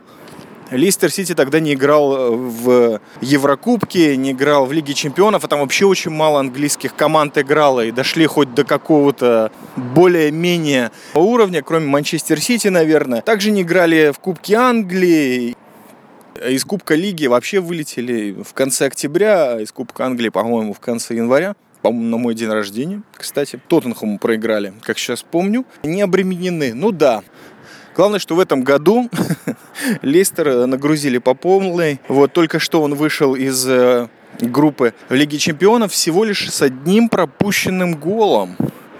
Лестер Сити тогда не играл э, в Еврокубке, не играл в Лиге Чемпионов, а там вообще очень мало английских команд играло и дошли хоть до какого-то более-менее уровня, кроме Манчестер Сити, наверное. Также не играли в Кубке Англии, из Кубка Лиги вообще вылетели в конце октября, из Кубка Англии, по-моему, в конце января по-моему, на мой день рождения, кстати. Тоттенхэму проиграли, как сейчас помню. Не обременены. Ну да, Главное, что в этом году Лестер нагрузили по полной. Вот только что он вышел из э, группы Лиги Чемпионов всего лишь с одним пропущенным голом.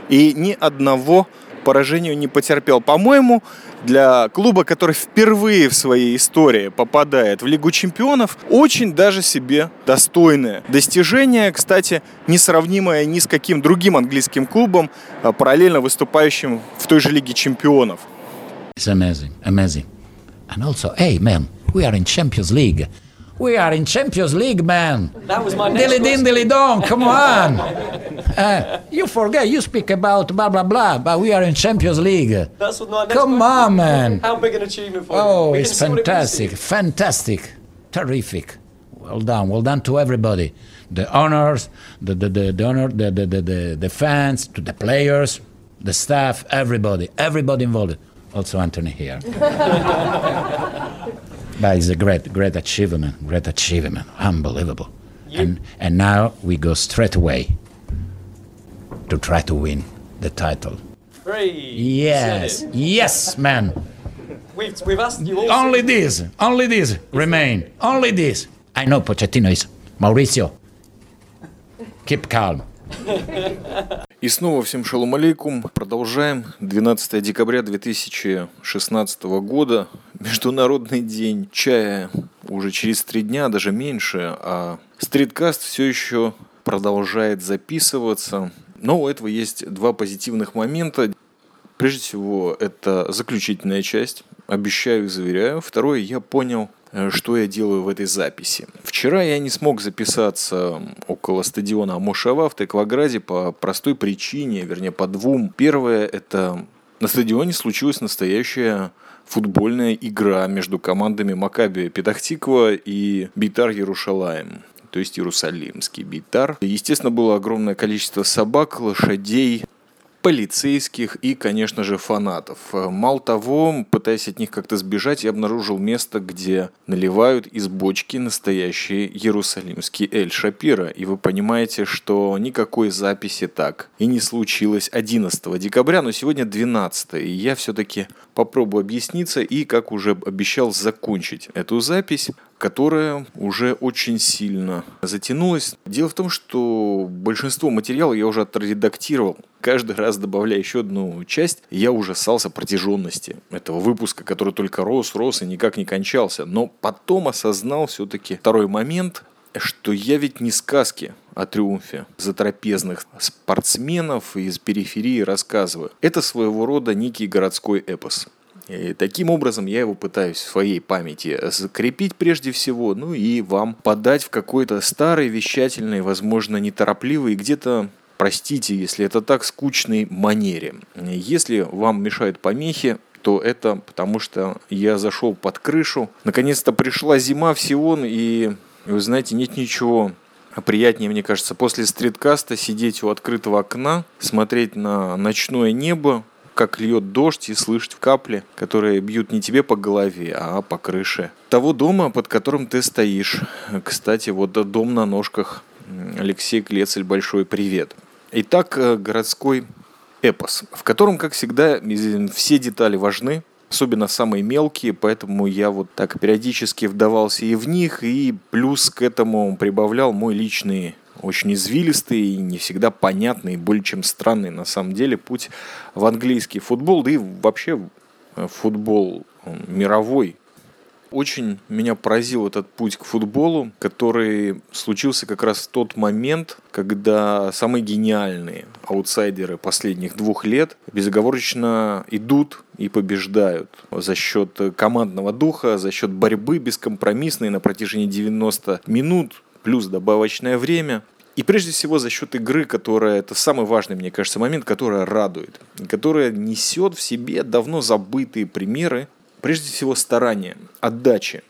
И ни одного поражению не потерпел. По-моему, для клуба, который впервые в своей истории попадает в Лигу чемпионов, очень даже себе достойное достижение, кстати, несравнимое ни с каким другим английским клубом, а параллельно выступающим в той же Лиге чемпионов. It's amazing, amazing. And also, hey man, we are in Champions League. We are in Champions League, man. That was my next Dilly din, dilly dong, come on. Uh, you forget, you speak about blah, blah, blah, but we are in Champions League. That's what my next Come on, man. How big an achievement for Oh, you? Oh, it's what it fantastic, fantastic, terrific. Well done, well done to everybody. The honors, the the the, the honor, the, the the the the fans, to the players, the staff, everybody, everybody involved. Also Anthony here. but it's a great, great achievement, great achievement, unbelievable. And and now we go straight away to try to win the title. Three. Yes, yes, man. We've, we've asked you. Only this, only this remain, only this. I know Pochettino is Mauricio. Keep calm. И снова всем шалом алейкум. Продолжаем. 12 декабря 2016 года. Международный день чая уже через три дня, даже меньше. А стриткаст все еще продолжает записываться. Но у этого есть два позитивных момента. Прежде всего, это заключительная часть. Обещаю и заверяю. Второе, я понял, что я делаю в этой записи. Вчера я не смог записаться около стадиона Амошава в Текваграде по простой причине, вернее, по двум. Первое, это на стадионе случилась настоящая футбольная игра между командами Макаби Петахтиква и Битар Ярушалаем то есть Иерусалимский Битар. Естественно, было огромное количество собак, лошадей, полицейских и, конечно же, фанатов. Мало того, пытаясь от них как-то сбежать, я обнаружил место, где наливают из бочки настоящий иерусалимский Эль Шапира. И вы понимаете, что никакой записи так и не случилось 11 декабря, но сегодня 12. И я все-таки попробую объясниться и, как уже обещал, закончить эту запись которая уже очень сильно затянулась. Дело в том, что большинство материала я уже отредактировал. Каждый раз добавляя еще одну часть, я ужасался протяженности этого выпуска, который только рос, рос и никак не кончался. Но потом осознал все-таки второй момент, что я ведь не сказки о триумфе затрапезных спортсменов из периферии рассказываю. Это своего рода некий городской эпос. И таким образом я его пытаюсь в своей памяти закрепить прежде всего, ну и вам подать в какой-то старой, вещательной, возможно, неторопливой, где-то простите, если это так, скучной манере. Если вам мешают помехи, то это потому что я зашел под крышу. Наконец-то пришла зима в Сион, и вы знаете, нет ничего приятнее, мне кажется, после стриткаста сидеть у открытого окна, смотреть на ночное небо, как льет дождь и слышать капли, которые бьют не тебе по голове, а по крыше того дома, под которым ты стоишь. Кстати, вот дом на ножках. Алексей Клецель, большой привет. Итак, э, городской эпос, в котором, как всегда, все детали важны, особенно самые мелкие, поэтому я вот так периодически вдавался и в них, и плюс к этому прибавлял мой личный очень извилистый и не всегда понятный, более чем странный на самом деле путь в английский футбол, да и вообще футбол мировой. Очень меня поразил этот путь к футболу, который случился как раз в тот момент, когда самые гениальные аутсайдеры последних двух лет безоговорочно идут и побеждают за счет командного духа, за счет борьбы бескомпромиссной на протяжении 90 минут, плюс добавочное время. И прежде всего за счет игры, которая, это самый важный, мне кажется, момент, которая радует, которая несет в себе давно забытые примеры, прежде всего старания, отдачи,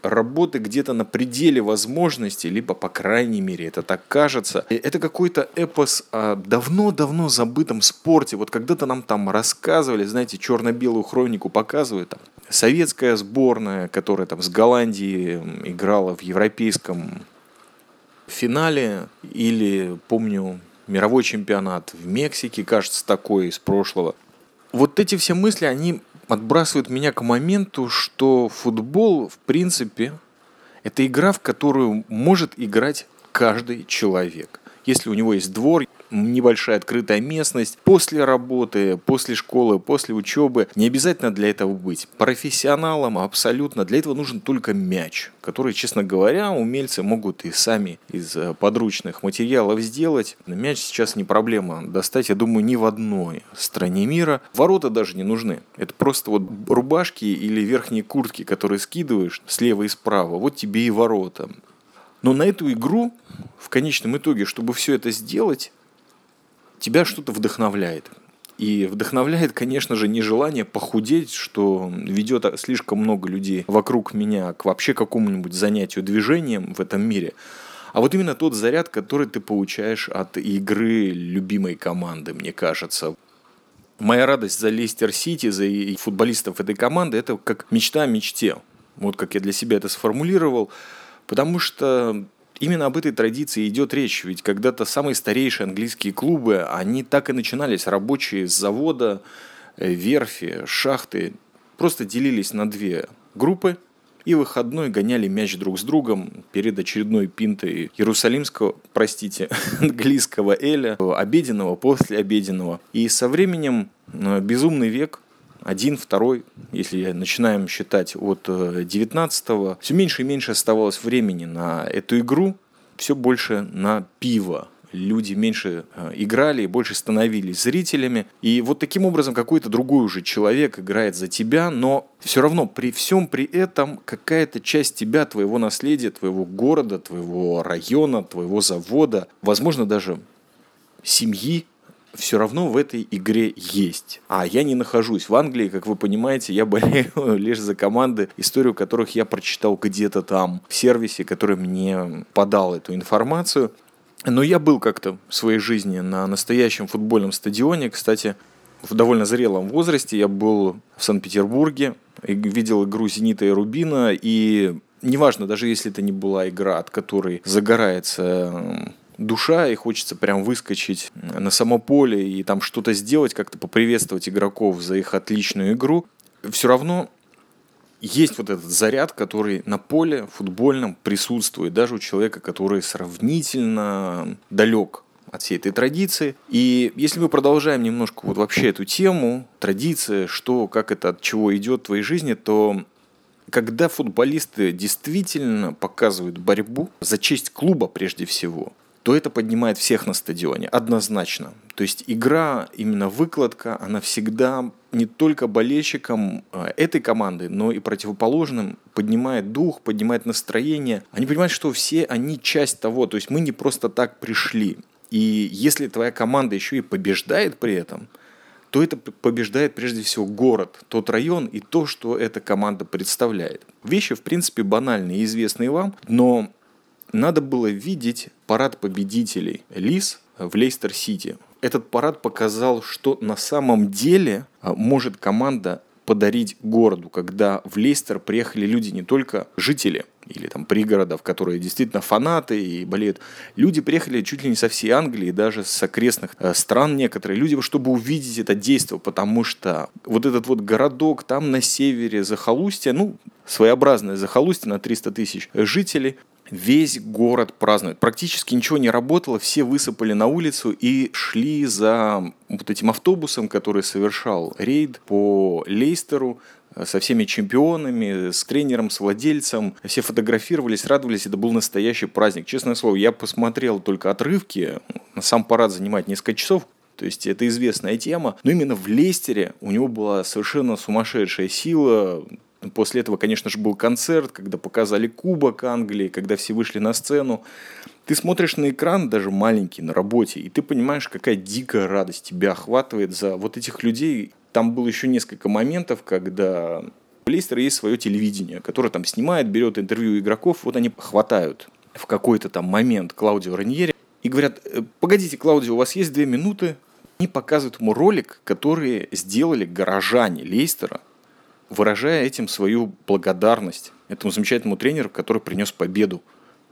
работы где-то на пределе возможностей, либо, по крайней мере, это так кажется. Это какой-то эпос о давно-давно забытом спорте. Вот когда-то нам там рассказывали, знаете, черно-белую хронику показывают, там, советская сборная, которая там с Голландией играла в европейском финале, или, помню, мировой чемпионат в Мексике, кажется, такой из прошлого. Вот эти все мысли, они отбрасывают меня к моменту, что футбол, в принципе, это игра, в которую может играть каждый человек. Если у него есть двор, небольшая открытая местность, после работы, после школы, после учебы. Не обязательно для этого быть профессионалом, абсолютно. Для этого нужен только мяч, который, честно говоря, умельцы могут и сами из э, подручных материалов сделать. Мяч сейчас не проблема достать, я думаю, ни в одной стране мира. Ворота даже не нужны. Это просто вот рубашки или верхние куртки, которые скидываешь слева и справа. Вот тебе и ворота. Но на эту игру, в конечном итоге, чтобы все это сделать, тебя что-то вдохновляет. И вдохновляет, конечно же, не желание похудеть, что ведет слишком много людей вокруг меня к вообще какому-нибудь занятию движением в этом мире. А вот именно тот заряд, который ты получаешь от игры любимой команды, мне кажется. Моя радость за Лестер Сити, за футболистов этой команды, это как мечта о мечте. Вот как я для себя это сформулировал. Потому что Именно об этой традиции идет речь, ведь когда-то самые старейшие английские клубы, они так и начинались, рабочие с завода, э, верфи, шахты, просто делились на две группы, и выходной гоняли мяч друг с другом перед очередной пинтой иерусалимского, простите, английского эля, обеденного, после обеденного. И со временем э, безумный век один, второй, если начинаем считать от 19-го, э, все меньше и меньше оставалось времени на эту игру, все больше на пиво. Люди меньше э, играли и больше становились зрителями. И вот таким образом какой-то другой уже человек играет за тебя, но все равно при всем при этом какая-то часть тебя, твоего наследия, твоего города, твоего района, твоего завода, возможно даже семьи, все равно в этой игре есть. А я не нахожусь в Англии, как вы понимаете, я болею лишь за команды, историю которых я прочитал где-то там, в сервисе, который мне подал эту информацию. Но я был как-то в своей жизни на настоящем футбольном стадионе. Кстати, в довольно зрелом возрасте я был в Санкт-Петербурге, видел игру «Зенита» и «Рубина», и неважно, даже если это не была игра, от которой загорается душа, и хочется прям выскочить на само поле и там что-то сделать, как-то поприветствовать игроков за их отличную игру, все равно есть вот этот заряд, который на поле футбольном присутствует даже у человека, который сравнительно далек от всей этой традиции. И если мы продолжаем немножко вот вообще эту тему, традиция, что, как это, от чего идет в твоей жизни, то когда футболисты действительно показывают борьбу за честь клуба прежде всего, то это поднимает всех на стадионе, однозначно. То есть игра, именно выкладка, она всегда не только болельщикам а, этой команды, но и противоположным поднимает дух, поднимает настроение. Они понимают, что все они часть того, то есть мы не просто так пришли. И если твоя команда еще и побеждает при этом, то это побеждает прежде всего город, тот район и то, что эта команда представляет. Вещи, в принципе, банальные и известные вам, но надо было видеть парад победителей Лис в Лестер-Сити. Этот парад показал, что на самом деле а, может команда подарить городу, когда в Лестер приехали люди не только жители или там пригородов, которые действительно фанаты и болеют. Люди приехали чуть ли не со всей Англии, даже с окрестных э, стран некоторые люди, чтобы увидеть это действие, потому что вот этот вот городок там на севере захолустья, ну, своеобразное захолустье на 300 тысяч жителей, весь город празднует. Практически ничего не работало, все высыпали на улицу и шли за вот этим автобусом, который совершал рейд по Лейстеру, э, со всеми чемпионами, с тренером, с владельцем. Все фотографировались, радовались, это был настоящий праздник. Честное слово, я посмотрел только отрывки, сам парад занимает несколько часов, то есть это известная тема. Но именно в Лейстере у него была совершенно сумасшедшая сила, После этого, конечно же, был концерт, когда показали Кубок Англии, когда все вышли на сцену. Ты смотришь на экран, даже маленький, на работе, и ты понимаешь, какая дикая радость тебя охватывает за вот этих людей. Там было еще несколько моментов, когда у Лейстера есть свое телевидение, которое там снимает, берет интервью игроков, вот они хватают в какой-то там момент Клаудио Раньери и говорят, «Э, погодите, Клаудио, у вас есть две минуты, они показывают ему ролик, который сделали горожане Лейстера выражая этим свою благодарность этому замечательному тренеру, который принес победу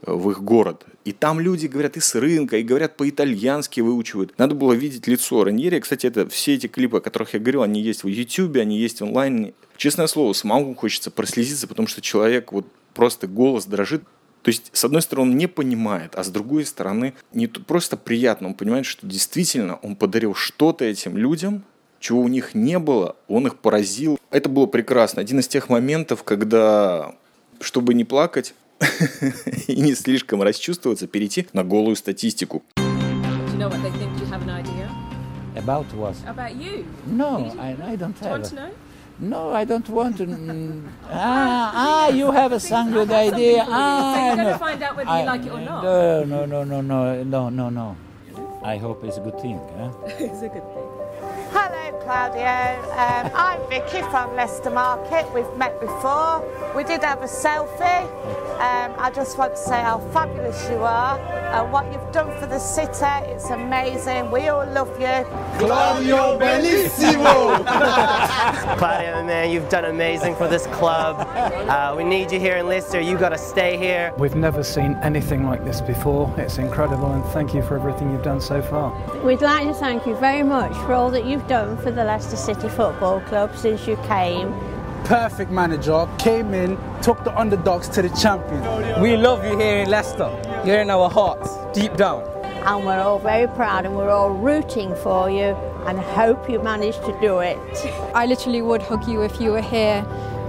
э, в их город. И там люди говорят и с рынка, и говорят по-итальянски выучивают. Надо было видеть лицо Раньери. Кстати, это все эти клипы, о которых я говорил, они есть в YouTube, они есть онлайн. Честное слово, самому хочется прослезиться, потому что человек вот просто голос дрожит. То есть, с одной стороны, он не понимает, а с другой стороны, не просто приятно, он понимает, что действительно он подарил что-то этим людям, чего у них не было, он их поразил. Это было прекрасно. Один из тех моментов, когда, чтобы не плакать и не слишком расчувствоваться, перейти на голую статистику. About what? About you. No, I, I don't Do you want have. to know? No, I don't want to. mm, ah, ah, you have a some good idea. So Ah, you're going to find out whether I- you like it or not. No, no, no, no, no, no, no, no. I hope it's a good thing. Huh? it's a good thing. Hello, Claudio. Um, I'm Vicky from Leicester Market. We've met before. We did have a selfie. Um, I just want to say how fabulous you are and what you've done for the city. It's amazing. We all love you. Claudio Bellissimo! Claudio, man, you've done amazing for this club. Uh, we need you here in Leicester. You've got to stay here. We've never seen anything like this before. It's incredible, and thank you for everything you've done so far. We'd like to thank you very much for all that you've done for the Leicester City Football Club since you came. Perfect manager, came in, took the underdogs to the champions. We love you here in Leicester. You're in our hearts, deep down. And we're all very proud and we're all rooting for you and hope you manage to do it. I literally would hug you if you were here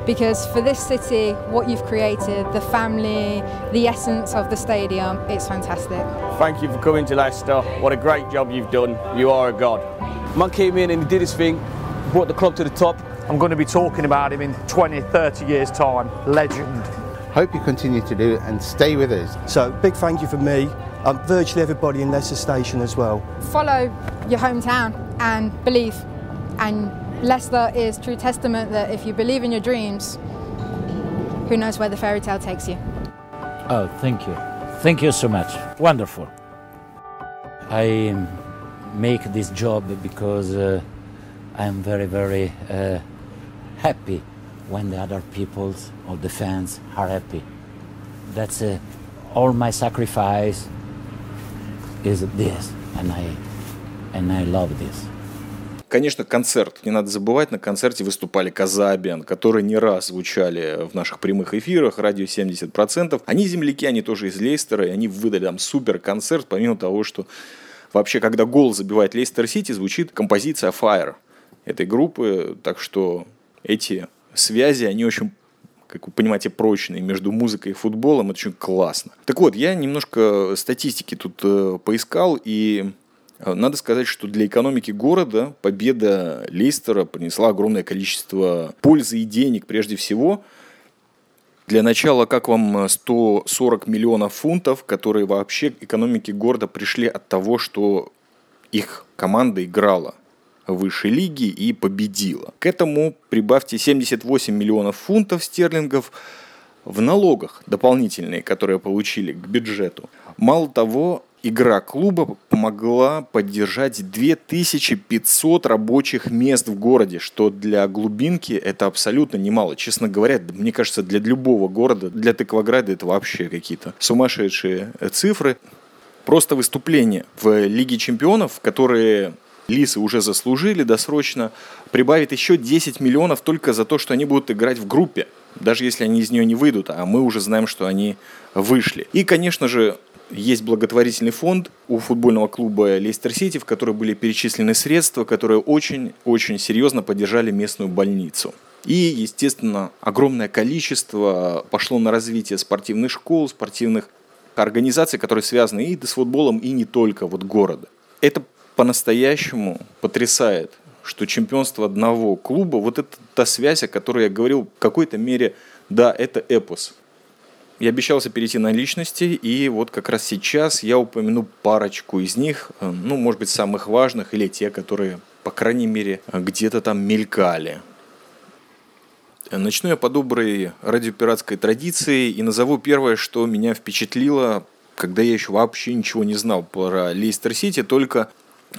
because for this city, what you've created, the family, the essence of the stadium, it's fantastic. Thank you for coming to Leicester. What a great job you've done. You are a god. Man came in and he did his thing, brought the club to the top. I'm going to be talking about him in 20, 30 years' time. Legend. Hope you continue to do it and stay with us. So, big thank you from me and virtually everybody in Leicester Station as well. Follow your hometown and believe. And Leicester is true testament that if you believe in your dreams, who knows where the fairy tale takes you. Oh, thank you. Thank you so much. Wonderful. I um, make this job because uh, I'm very, very uh, happy when the other peoples or the fans are happy. That's uh, all my sacrifice is this, and I and I love this. Конечно, концерт. Не надо забывать, на концерте выступали Казабиан, которые не раз звучали в наших прямых эфирах, радио 70%. Они земляки, они тоже из Лейстера, и они выдали там супер концерт, помимо того, что вообще, когда гол забивает Лейстер Сити, звучит композиция Fire этой группы, так что эти связи, они очень как вы понимаете, прочные между музыкой и футболом. Это очень классно. Так вот, я немножко статистики тут э, поискал, и э, надо сказать, что для экономики города победа Лейстера принесла огромное количество пользы и денег прежде всего. Для начала, как вам 140 миллионов фунтов, которые вообще экономике города пришли от того, что их команда играла высшей лиги и победила. К этому прибавьте 78 миллионов фунтов стерлингов в налогах дополнительные, которые получили к бюджету. Мало того, игра клуба помогла поддержать 2500 рабочих мест в городе, что для глубинки это абсолютно немало. Честно говоря, мне кажется, для любого города, для Тыкваграда это вообще какие-то сумасшедшие цифры. Просто выступление в Лиге чемпионов, которые Лисы уже заслужили досрочно, прибавит еще 10 миллионов только за то, что они будут играть в группе, даже если они из нее не выйдут, а мы уже знаем, что они вышли. И, конечно же, есть благотворительный фонд у футбольного клуба Лестер Сити, в который были перечислены средства, которые очень-очень серьезно поддержали местную больницу. И, естественно, огромное количество пошло на развитие спортивных школ, спортивных организаций, которые связаны и с футболом, и не только вот города. Это по-настоящему потрясает, что чемпионство одного клуба, вот это та связь, о которой я говорил, в какой-то мере, да, это эпос. Я обещался перейти на личности, и вот как раз сейчас я упомяну парочку из них, э, ну, может быть, самых важных, или те, которые, по крайней мере, где-то там мелькали. Начну я по доброй радиопиратской традиции и назову первое, что меня впечатлило, когда я еще вообще ничего не знал про Лейстер Сити, только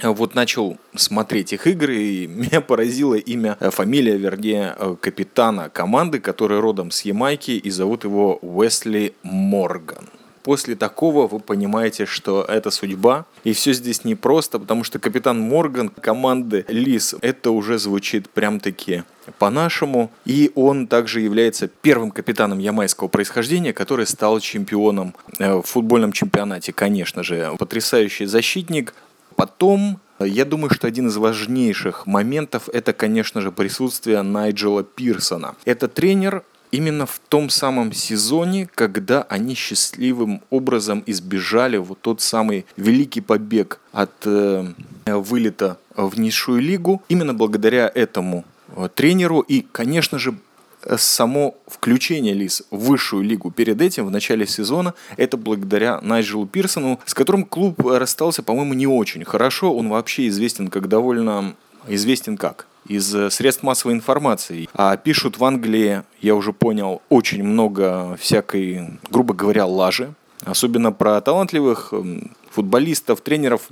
вот начал смотреть их игры, и меня поразило имя, э, фамилия, вернее, э, капитана команды, который родом с Ямайки, и зовут его Уэсли Морган. После такого вы понимаете, что это судьба. И все здесь непросто, потому что капитан Морган команды Лис, это уже звучит прям-таки по-нашему. И он также является первым капитаном ямайского происхождения, который стал чемпионом э, в футбольном чемпионате, конечно же. Потрясающий защитник, Потом, я думаю, что один из важнейших моментов это, конечно же, присутствие Найджела Пирсона. Это тренер, именно в том самом сезоне, когда они счастливым образом избежали вот тот самый великий побег от э, вылета в низшую лигу. Именно благодаря этому э, тренеру и, конечно же, само включение Лис в высшую лигу перед этим, в начале сезона, это благодаря Найджелу Пирсону, с которым клуб расстался, по-моему, не очень хорошо. Он вообще известен как довольно... Известен как? из средств массовой информации. А пишут в Англии, я уже понял, очень много всякой, грубо говоря, лажи. Особенно про талантливых футболистов, тренеров,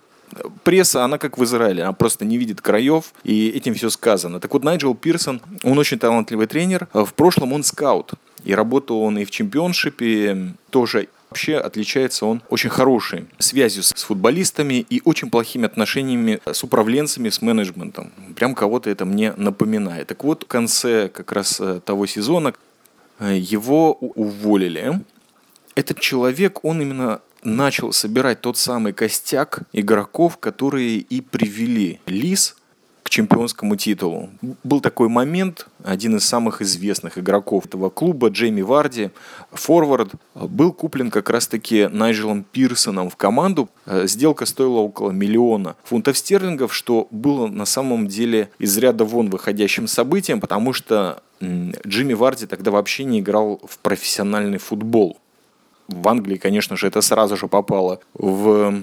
пресса, она как в Израиле, она просто не видит краев, и этим все сказано. Так вот, Найджел Пирсон, он очень талантливый тренер. В прошлом он скаут, и работал он и в чемпионшипе тоже. Вообще отличается он очень хорошей связью с футболистами и очень плохими отношениями с управленцами, с менеджментом. Прям кого-то это мне напоминает. Так вот, в конце как раз э, того сезона э, его уволили. Этот человек, он именно начал собирать тот самый костяк игроков, которые и привели Лис к чемпионскому титулу. Был такой момент, один из самых известных игроков этого клуба, Джейми Варди, форвард, был куплен как раз-таки Найджелом Пирсоном в команду. Сделка стоила около миллиона фунтов стерлингов, что было на самом деле из ряда вон выходящим событием, потому что Джимми Варди тогда вообще не играл в профессиональный футбол в Англии, конечно же, это сразу же попало в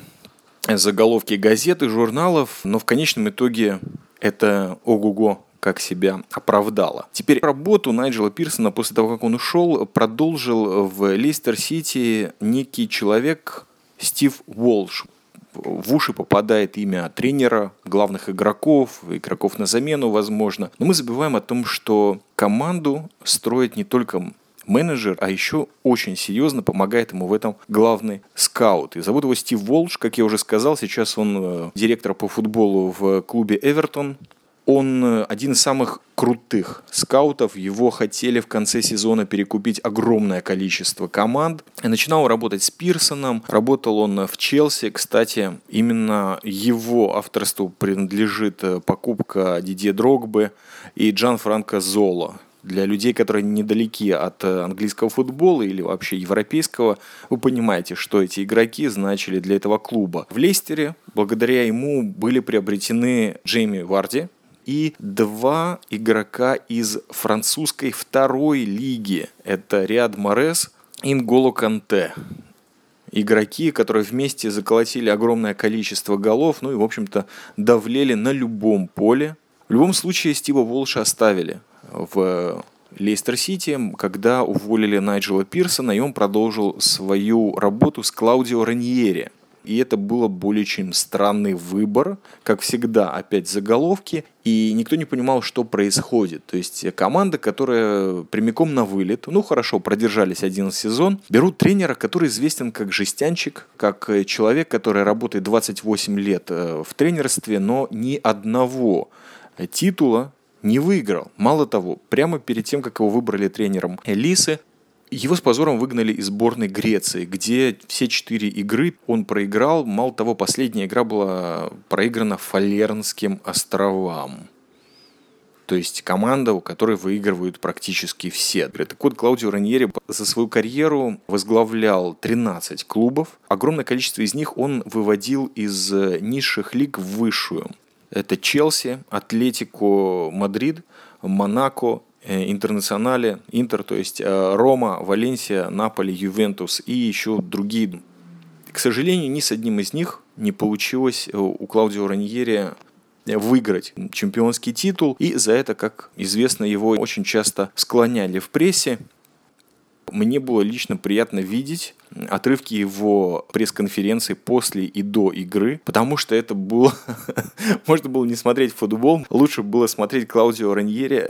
заголовки газет и журналов, но в конечном итоге это ого-го как себя оправдало. Теперь работу Найджела Пирсона после того, как он ушел, продолжил в Лестер Сити некий человек Стив Уолш. в уши попадает имя тренера, главных игроков, игроков на замену, возможно. Но мы забываем о том, что команду строит не только менеджер, а еще очень серьезно помогает ему в этом главный скаут. И зовут его Стив Волш, как я уже сказал, сейчас он э, директор по футболу в клубе Эвертон. Он э, один из самых крутых скаутов. Его хотели в конце сезона перекупить огромное количество команд. Начинал работать с Пирсоном. Работал он в Челси. Кстати, именно его авторству принадлежит э, покупка Дидье Дрогбы и Джан Франко Золо для людей, которые недалеки от э, английского футбола или вообще европейского, вы понимаете, что эти игроки значили для этого клуба. В Лестере благодаря ему были приобретены Джейми Варди и два игрока из французской второй лиги. Это Риад Морес и Нголо Канте игроки, которые вместе заколотили огромное количество голов, ну и, в общем-то, давлели на любом поле. В любом случае, Стива Волша оставили в Лестер Сити, когда уволили Найджела Пирсона, и он продолжил свою работу с Клаудио Раньери. И это было более чем странный выбор, как всегда, опять заголовки, и никто не понимал, что происходит. То есть команда, которая прямиком на вылет, ну хорошо, продержались один сезон, берут тренера, который известен как жестянчик, как человек, который работает 28 лет э, в тренерстве, но ни одного титула не выиграл. Мало того, прямо перед тем, как его выбрали тренером Элисы, его с позором выгнали из сборной Греции, где все четыре игры он проиграл. Мало того, последняя игра была проиграна Фалернским островам. То есть команда, у которой выигрывают практически все. Так вот, Клаудио Раньери за свою карьеру возглавлял 13 клубов. Огромное количество из них он выводил из низших лиг в высшую. Это Челси, Атлетико Мадрид, Монако, э, Интернационале, Интер, то есть э, Рома, Валенсия, Наполи, Ювентус и еще другие. К сожалению, ни с одним из них не получилось э, у Клаудио Раньери выиграть чемпионский титул, и за это, как известно, его очень часто склоняли в прессе. Мне было лично приятно видеть отрывки его пресс-конференции после и до игры, потому что это было... Можно было не смотреть футбол, лучше было смотреть Клаудио Раньери.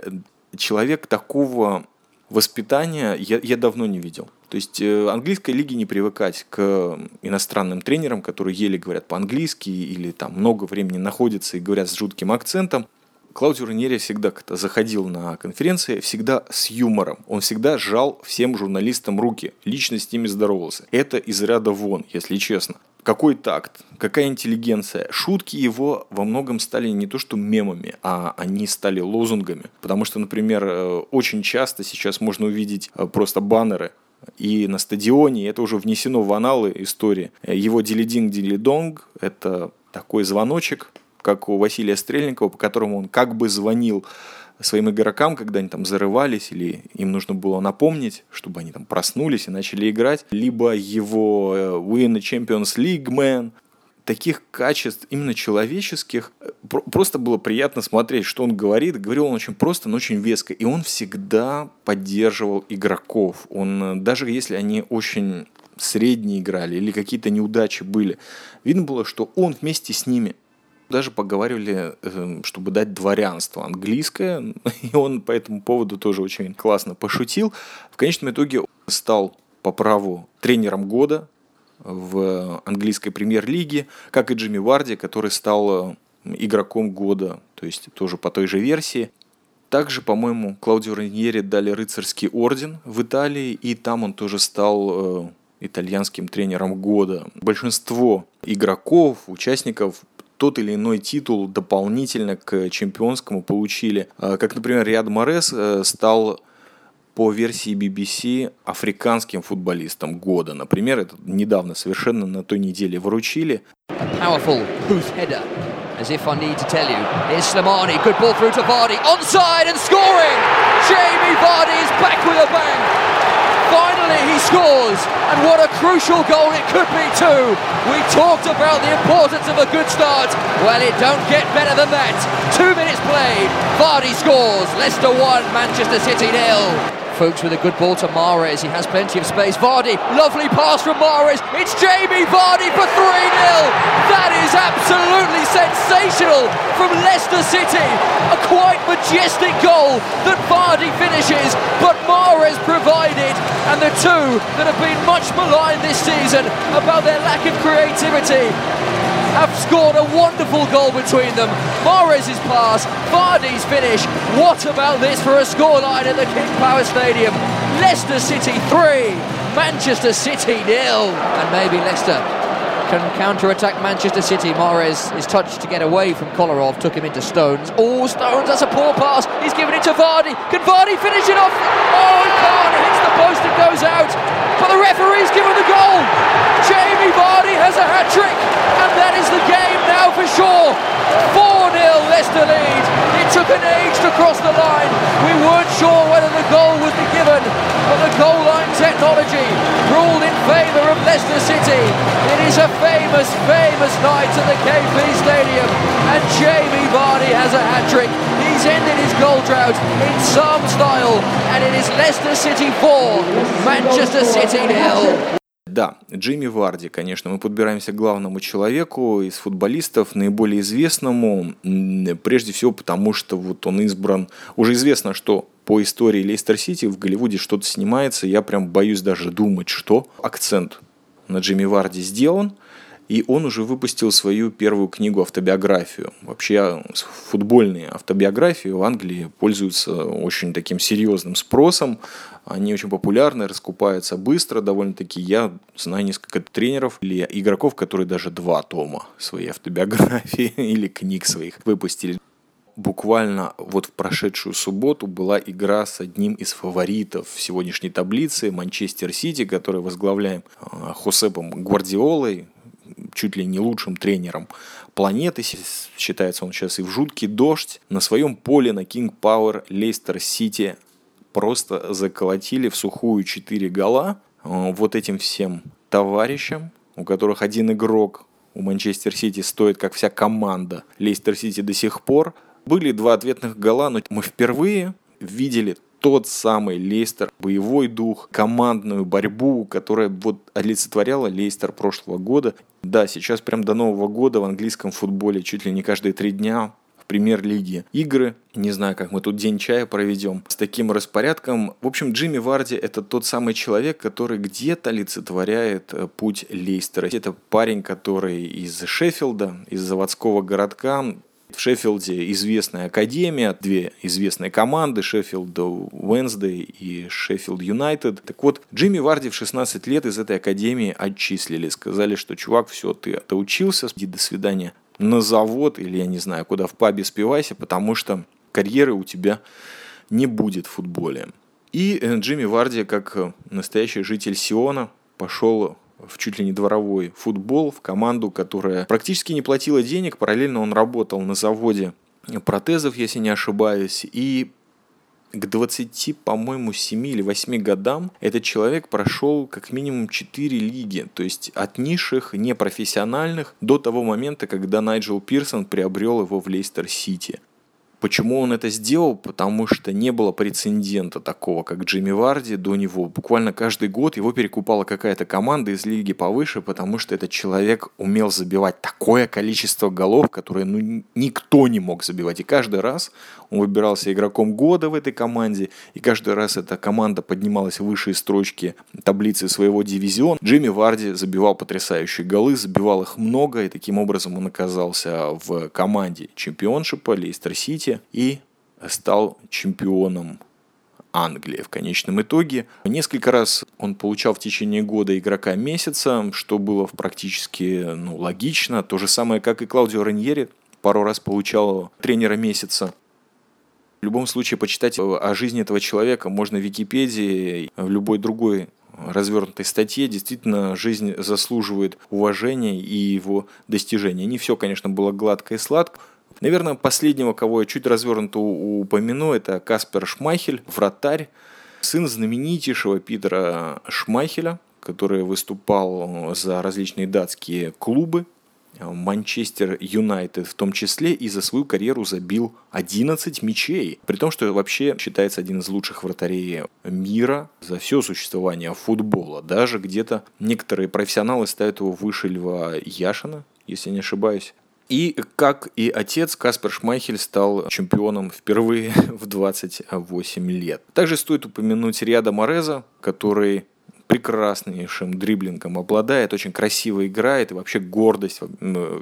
Человек такого воспитания я, я давно не видел. То есть э, английской лиге не привыкать к иностранным тренерам, которые еле говорят по-английски или там много времени находятся и говорят с жутким акцентом. Клаудио Раньери всегда как-то заходил на конференции, всегда с юмором. Он всегда жал всем журналистам руки, лично с ними здоровался. Это из ряда вон, если честно. Какой такт, какая интеллигенция. Шутки его во многом стали не то что мемами, а они стали лозунгами. Потому что, например, э, очень часто сейчас можно увидеть э, просто баннеры и на стадионе, это уже внесено в аналы истории. Его дилидинг-дилидонг – это такой звоночек, как у Василия Стрельникова, по которому он как бы звонил своим игрокам, когда они там зарывались, или им нужно было напомнить, чтобы они там проснулись и начали играть, либо его э, Win Champions League Man, таких качеств именно человеческих просто было приятно смотреть, что он говорит. Говорил он очень просто, но очень веско. И он всегда поддерживал игроков. Он, э, даже если они очень средние играли или какие-то неудачи были, видно было, что он вместе с ними – даже поговаривали, эм, чтобы дать дворянство английское, и он по этому поводу тоже очень классно пошутил. В конечном итоге стал по праву тренером года в английской премьер-лиге, как и Джимми Варди, который стал э, игроком года, то есть тоже по той же версии. Также, по-моему, Клаудио Раньери дали рыцарский орден в Италии, и там он тоже стал э, итальянским тренером года. Большинство игроков, участников тот или иной титул дополнительно к чемпионскому получили. А, как, например, Риад Морес э, стал по версии BBC африканским футболистом года. Например, это недавно совершенно на той неделе вручили. As if I need to tell you, here's Slimani, good ball through to Vardy, onside and scoring! Jamie Vardy is back with a bang! Finally, he scores, and what a crucial goal it could be too. We talked about the importance of a good start. Well, it don't get better than that. Two minutes played, Vardy scores. Leicester 1, Manchester City nil. Fuchs with a good ball to Mares. He has plenty of space. Vardy, lovely pass from Mares. It's Jamie Vardy for 3 0. That is absolutely sensational from Leicester City. A quite majestic goal that Vardy finishes, but Mares provided. And the two that have been much maligned this season about their lack of creativity have scored a wonderful goal between them. Mares' pass, Vardy's finish. What about this for a scoreline at the King Power Stadium? Leicester City 3, Manchester City nil. And maybe Leicester can counter-attack Manchester City. Mares is touched to get away from Kolarov, took him into Stones. Oh, Stones, that's a poor pass. He's given it to Vardy. Can Vardy finish it off? Oh, he can't. It hits the post and goes out. But the referee's given the goal. Jamie Vardy has a hat-trick. And that is the game now for sure. 4-0 Leicester lead. It took an age to cross the line. We weren't sure whether the goal would be given. But the goal line technology ruled in favour of Leicester City. It is a famous, famous night at the KP Stadium. And Jamie Vardy has a hat-trick. He's ended his goal drought in some style. And it is Leicester City 4, Manchester City nil. Да, Джимми Варди, конечно, мы подбираемся к главному человеку из футболистов, наиболее известному, прежде всего потому, что вот он избран, уже известно, что по истории Лейстер Сити в Голливуде что-то снимается, я прям боюсь даже думать, что акцент на Джимми Варди сделан – и он уже выпустил свою первую книгу автобиографию. Вообще футбольные автобиографии в Англии пользуются очень таким серьезным спросом. Они очень популярны, раскупаются быстро довольно-таки. Я знаю несколько тренеров или игроков, которые даже два тома своей автобиографии или книг своих выпустили. Буквально вот в прошедшую субботу была игра с одним из фаворитов сегодняшней таблице Манчестер Сити, который возглавляем а, Хосепом Гвардиолой, чуть ли не лучшим тренером планеты. Считается он сейчас и в жуткий дождь. На своем поле на King Power Лейстер Сити просто заколотили в сухую 4 гола э, вот этим всем товарищам, у которых один игрок у Манчестер Сити стоит, как вся команда Лейстер Сити до сих пор. Были два ответных гола, но мы впервые видели тот самый Лейстер, боевой дух, командную борьбу, которая вот олицетворяла Лейстер прошлого года. Да, сейчас прям до Нового года в английском футболе чуть ли не каждые три дня в премьер-лиге игры. Не знаю, как мы тут день чая проведем с таким распорядком. В общем, Джимми Варди – это тот самый человек, который где-то олицетворяет э, путь Лейстера. Это парень, который из Шеффилда, из заводского городка, в Шеффилде известная академия, две известные команды, Шеффилд Уэнсдей и Шеффилд Юнайтед. Так вот, Джимми Варди в 16 лет из этой академии отчислили. Сказали, что чувак, все, ты отучился, иди до свидания на завод или, я не знаю, куда в пабе спивайся, потому что карьеры у тебя не будет в футболе. И э, Джимми Варди, как настоящий житель Сиона, пошел в чуть ли не дворовой футбол, в команду, которая практически не платила денег. Параллельно он работал на заводе протезов, если не ошибаюсь. И к 20, по-моему, 7 или 8 годам этот человек прошел как минимум 4 лиги, то есть от низших, непрофессиональных, до того момента, когда Найджел Пирсон приобрел его в Лейстер Сити. Почему он это сделал? Потому что не было прецедента такого, как Джимми Варди до него. Буквально каждый год его перекупала какая-то команда из лиги повыше, потому что этот человек умел забивать такое количество голов, которое ну, никто не мог забивать. И каждый раз он выбирался игроком года в этой команде, и каждый раз эта команда поднималась в высшие строчки таблицы своего дивизиона. Джимми Варди забивал потрясающие голы, забивал их много, и таким образом он оказался в команде чемпионшипа Лейстер Сити и стал чемпионом Англии в конечном итоге. Несколько раз он получал в течение года игрока месяца, что было практически ну, логично. То же самое, как и Клаудио Раньери, пару раз получал тренера месяца. В любом случае, почитать о жизни этого человека можно в Википедии, в любой другой развернутой статье. Действительно, жизнь заслуживает уважения и его достижения. Не все, конечно, было гладко и сладко. Наверное, последнего, кого я чуть развернуто упомяну, это Каспер Шмайхель, вратарь, сын знаменитейшего Питера Шмайхеля, который выступал за различные датские клубы Манчестер Юнайтед в том числе и за свою карьеру забил 11 мячей. При том, что вообще считается один из лучших вратарей мира за все существование футбола. Даже где-то некоторые профессионалы ставят его выше Льва Яшина, если не ошибаюсь. И как и отец, Каспер Шмайхель стал чемпионом впервые в 28 лет. Также стоит упомянуть Риада Мореза, который прекраснейшим дриблингом обладает, очень красиво играет и вообще гордость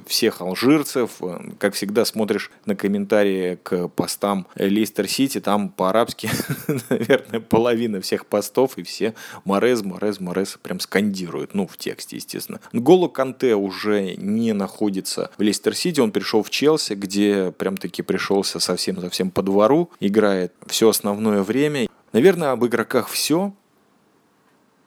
всех алжирцев. Как всегда смотришь на комментарии к постам Лейстер Сити, там по-арабски, наверное, половина всех постов и все Морез, Морез, Морез прям скандируют, ну, в тексте, естественно. Голо Канте уже не находится в Лейстер Сити, он пришел в Челси, где прям таки пришелся совсем-совсем по двору, играет все основное время. Наверное, об игроках все.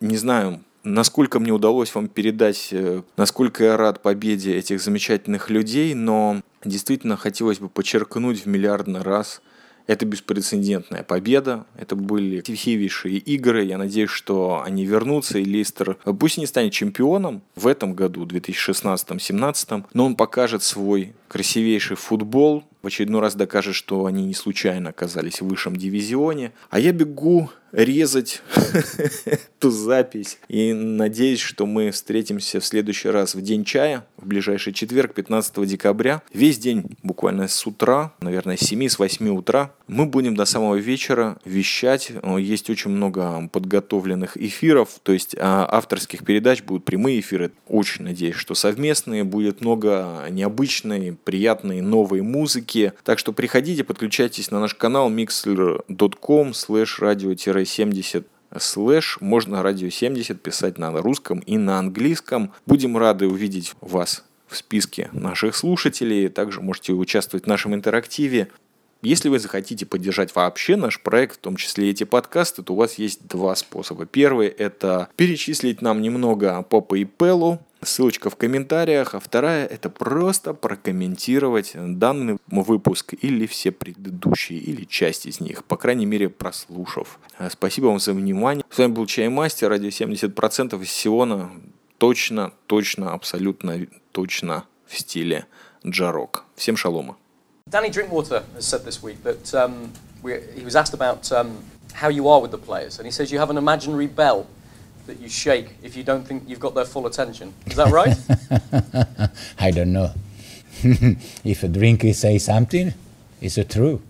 Не знаю, насколько мне удалось вам передать, э, насколько я рад победе этих замечательных людей, но действительно хотелось бы подчеркнуть в миллиардный раз, это беспрецедентная победа, это были красивейшие игры, я надеюсь, что они вернутся, и Лестер пусть не станет чемпионом в этом году, 2016-2017, но он покажет свой красивейший футбол, в очередной раз докажет, что они не случайно оказались в высшем дивизионе. А я бегу резать эту запись и надеюсь, что мы встретимся в следующий раз в день чая, в ближайший четверг, 15 декабря. Весь день, буквально с утра, наверное, с 7, с 8 утра, мы будем до самого вечера вещать. Есть очень много подготовленных эфиров, то есть а, авторских передач, будут прямые эфиры. Очень надеюсь, что совместные. Будет много необычной, приятной новой музыки. Так что приходите, подключайтесь на наш канал mixler.com slash radio-70 слэш можно радио 70 писать на русском и на английском. Будем рады увидеть вас в списке наших слушателей. Также можете участвовать в нашем интерактиве. Если вы захотите поддержать вообще наш проект, в том числе эти подкасты, то у вас есть два способа. Первый – это перечислить нам немного по PayPal, Ссылочка в комментариях. А вторая – это просто прокомментировать данный выпуск или все предыдущие, или часть из них, по крайней мере, прослушав. Спасибо вам за внимание. С вами был Чаймастер, радио 70% из Сиона. Точно, точно, абсолютно точно в стиле джарок. Всем шалома. Danny Drinkwater has said this week that um, we, he was asked about um, how you are with the players, and he says you have an imaginary bell that you shake if you don't think you've got their full attention. Is that right? I don't know. if a drinker says something, it's a true.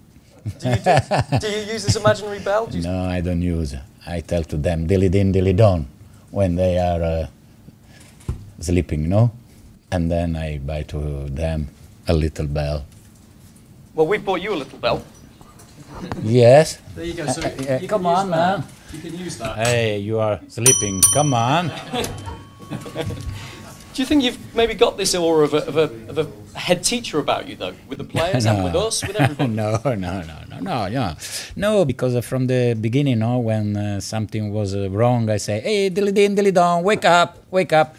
Do you, do, do you use this imaginary bell? No, I don't use. I tell to them dilly din dilly don when they are uh, sleeping, you know, and then I buy to them a little bell. Well, we bought you a little bell. Yes. There you go. So Uh, uh, you come can use on, that. man. You can use that. Hey, you are sleeping. Come on. Do you think you've maybe got this aura of a, of a, of a head teacher about you, though, with the players and with us, with everybody? no, no, no, no, no, no, no. Because uh, from the beginning, no, when uh, something was uh, wrong, I say, "Hey, dilly din, dilly don, wake up, wake up."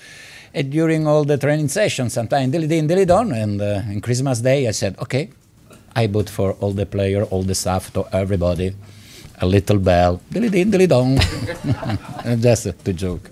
And during all the training sessions, sometimes dilly din, dilly don, and uh, on Christmas Day, I said, "Okay." I bought for all the player, all the staff, to everybody, a little bell, dilly din, dilly don, just to joke.